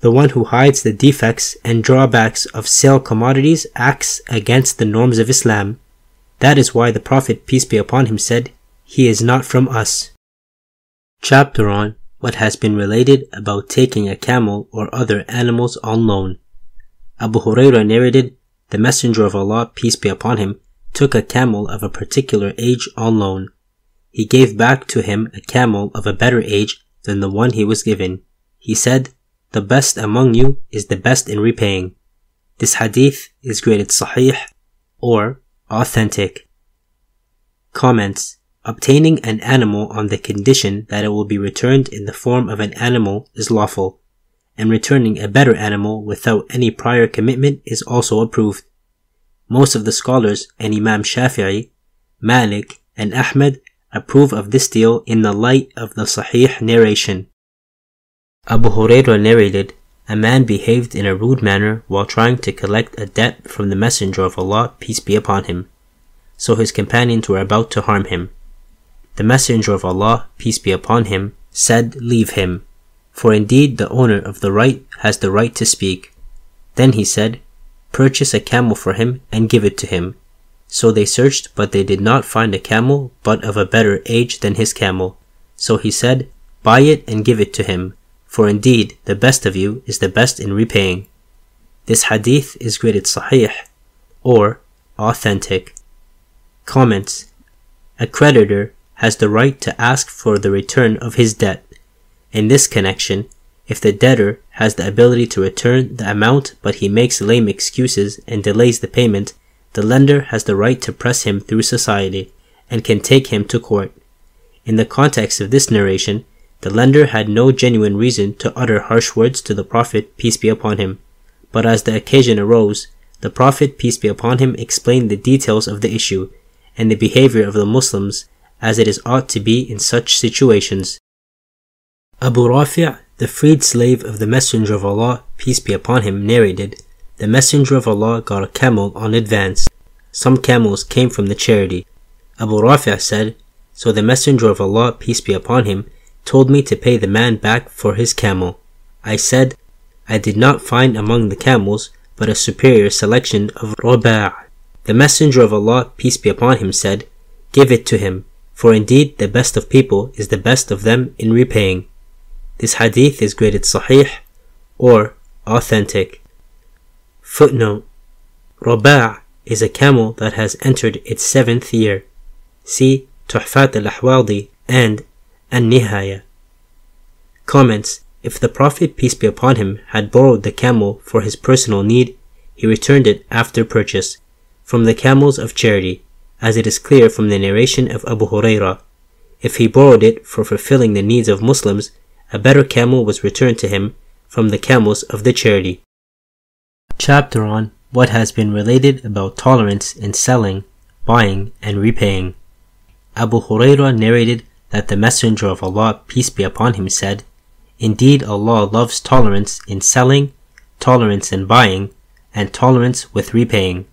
the one who hides the defects and drawbacks of sale commodities acts against the norms of Islam. That is why the Prophet, peace be upon him, said, He is not from us. Chapter on what has been related about taking a camel or other animals on loan. Abu Hurairah narrated, the Messenger of Allah, peace be upon him, took a camel of a particular age on loan. He gave back to him a camel of a better age than the one he was given. He said, the best among you is the best in repaying. This hadith is graded sahih or authentic. Comments Obtaining an animal on the condition that it will be returned in the form of an animal is lawful, and returning a better animal without any prior commitment is also approved. Most of the scholars and Imam Shafi'i, Malik, and Ahmed approve of this deal in the light of the Sahih narration. Abu Hurairah narrated, a man behaved in a rude manner while trying to collect a debt from the Messenger of Allah, peace be upon him. So his companions were about to harm him. The Messenger of Allah, peace be upon him, said, Leave him, for indeed the owner of the right has the right to speak. Then he said, Purchase a camel for him and give it to him. So they searched, but they did not find a camel, but of a better age than his camel. So he said, Buy it and give it to him, for indeed the best of you is the best in repaying. This hadith is graded sahih, or authentic. Comments A creditor has the right to ask for the return of his debt. In this connection, if the debtor has the ability to return the amount but he makes lame excuses and delays the payment, the lender has the right to press him through society and can take him to court. In the context of this narration, the lender had no genuine reason to utter harsh words to the Prophet, peace be upon him. But as the occasion arose, the Prophet, peace be upon him, explained the details of the issue and the behavior of the Muslims as it is ought to be in such situations. Abu Rafi', the freed slave of the Messenger of Allah, peace be upon him, narrated, The Messenger of Allah got a camel on advance. Some camels came from the charity. Abu Rafi' said, So the Messenger of Allah, peace be upon him, told me to pay the man back for his camel. I said, I did not find among the camels but a superior selection of Ruba'. The Messenger of Allah, peace be upon him, said, Give it to him. For indeed the best of people is the best of them in repaying. This hadith is graded sahih or authentic. Footnote Ruba' is a camel that has entered its seventh year. See Tuhfat al-Ahwadi and An-Nihaya. Comments If the Prophet, peace be upon him, had borrowed the camel for his personal need, he returned it after purchase, from the camels of charity as it is clear from the narration of Abu Hurairah. If he borrowed it for fulfilling the needs of Muslims, a better camel was returned to him from the camels of the charity. Chapter on what has been related about tolerance in selling, buying, and repaying. Abu Hurairah narrated that the Messenger of Allah, peace be upon him, said, Indeed, Allah loves tolerance in selling, tolerance in buying, and tolerance with repaying.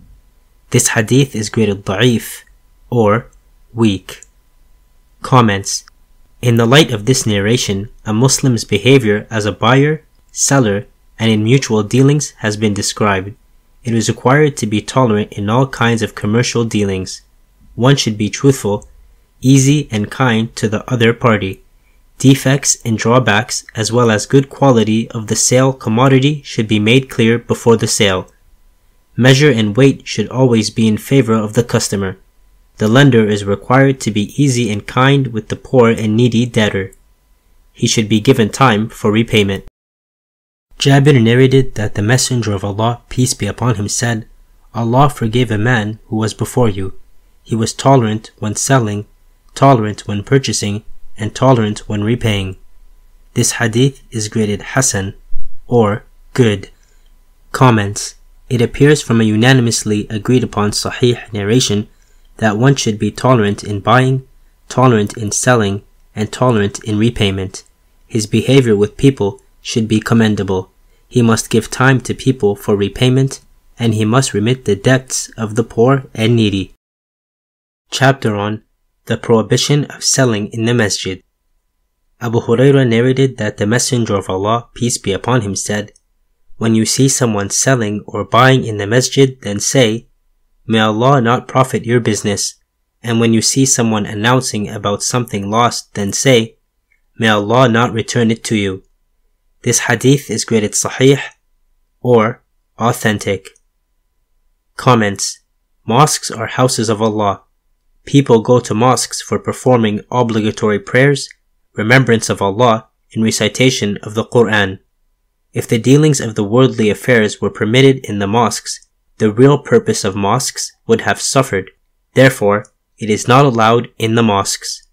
This hadith is graded da'if or weak. Comments In the light of this narration, a Muslim's behavior as a buyer, seller, and in mutual dealings has been described. It is required to be tolerant in all kinds of commercial dealings. One should be truthful, easy and kind to the other party. Defects and drawbacks as well as good quality of the sale commodity should be made clear before the sale. Measure and weight should always be in favor of the customer. The lender is required to be easy and kind with the poor and needy debtor. He should be given time for repayment. Jabir narrated that the Messenger of Allah, peace be upon him, said, Allah forgave a man who was before you. He was tolerant when selling, tolerant when purchasing, and tolerant when repaying. This hadith is graded Hasan or good. Comments It appears from a unanimously agreed upon Sahih narration that one should be tolerant in buying, tolerant in selling, and tolerant in repayment. His behavior with people should be commendable. He must give time to people for repayment, and he must remit the debts of the poor and needy. Chapter on the prohibition of selling in the masjid. Abu Huraira narrated that the Messenger of Allah, peace be upon him, said, When you see someone selling or buying in the masjid, then say, May Allah not profit your business. And when you see someone announcing about something lost, then say, May Allah not return it to you. This hadith is graded sahih or authentic. Comments Mosques are houses of Allah. People go to mosques for performing obligatory prayers, remembrance of Allah, and recitation of the Quran. If the dealings of the worldly affairs were permitted in the mosques, the real purpose of mosques would have suffered. Therefore, it is not allowed in the mosques.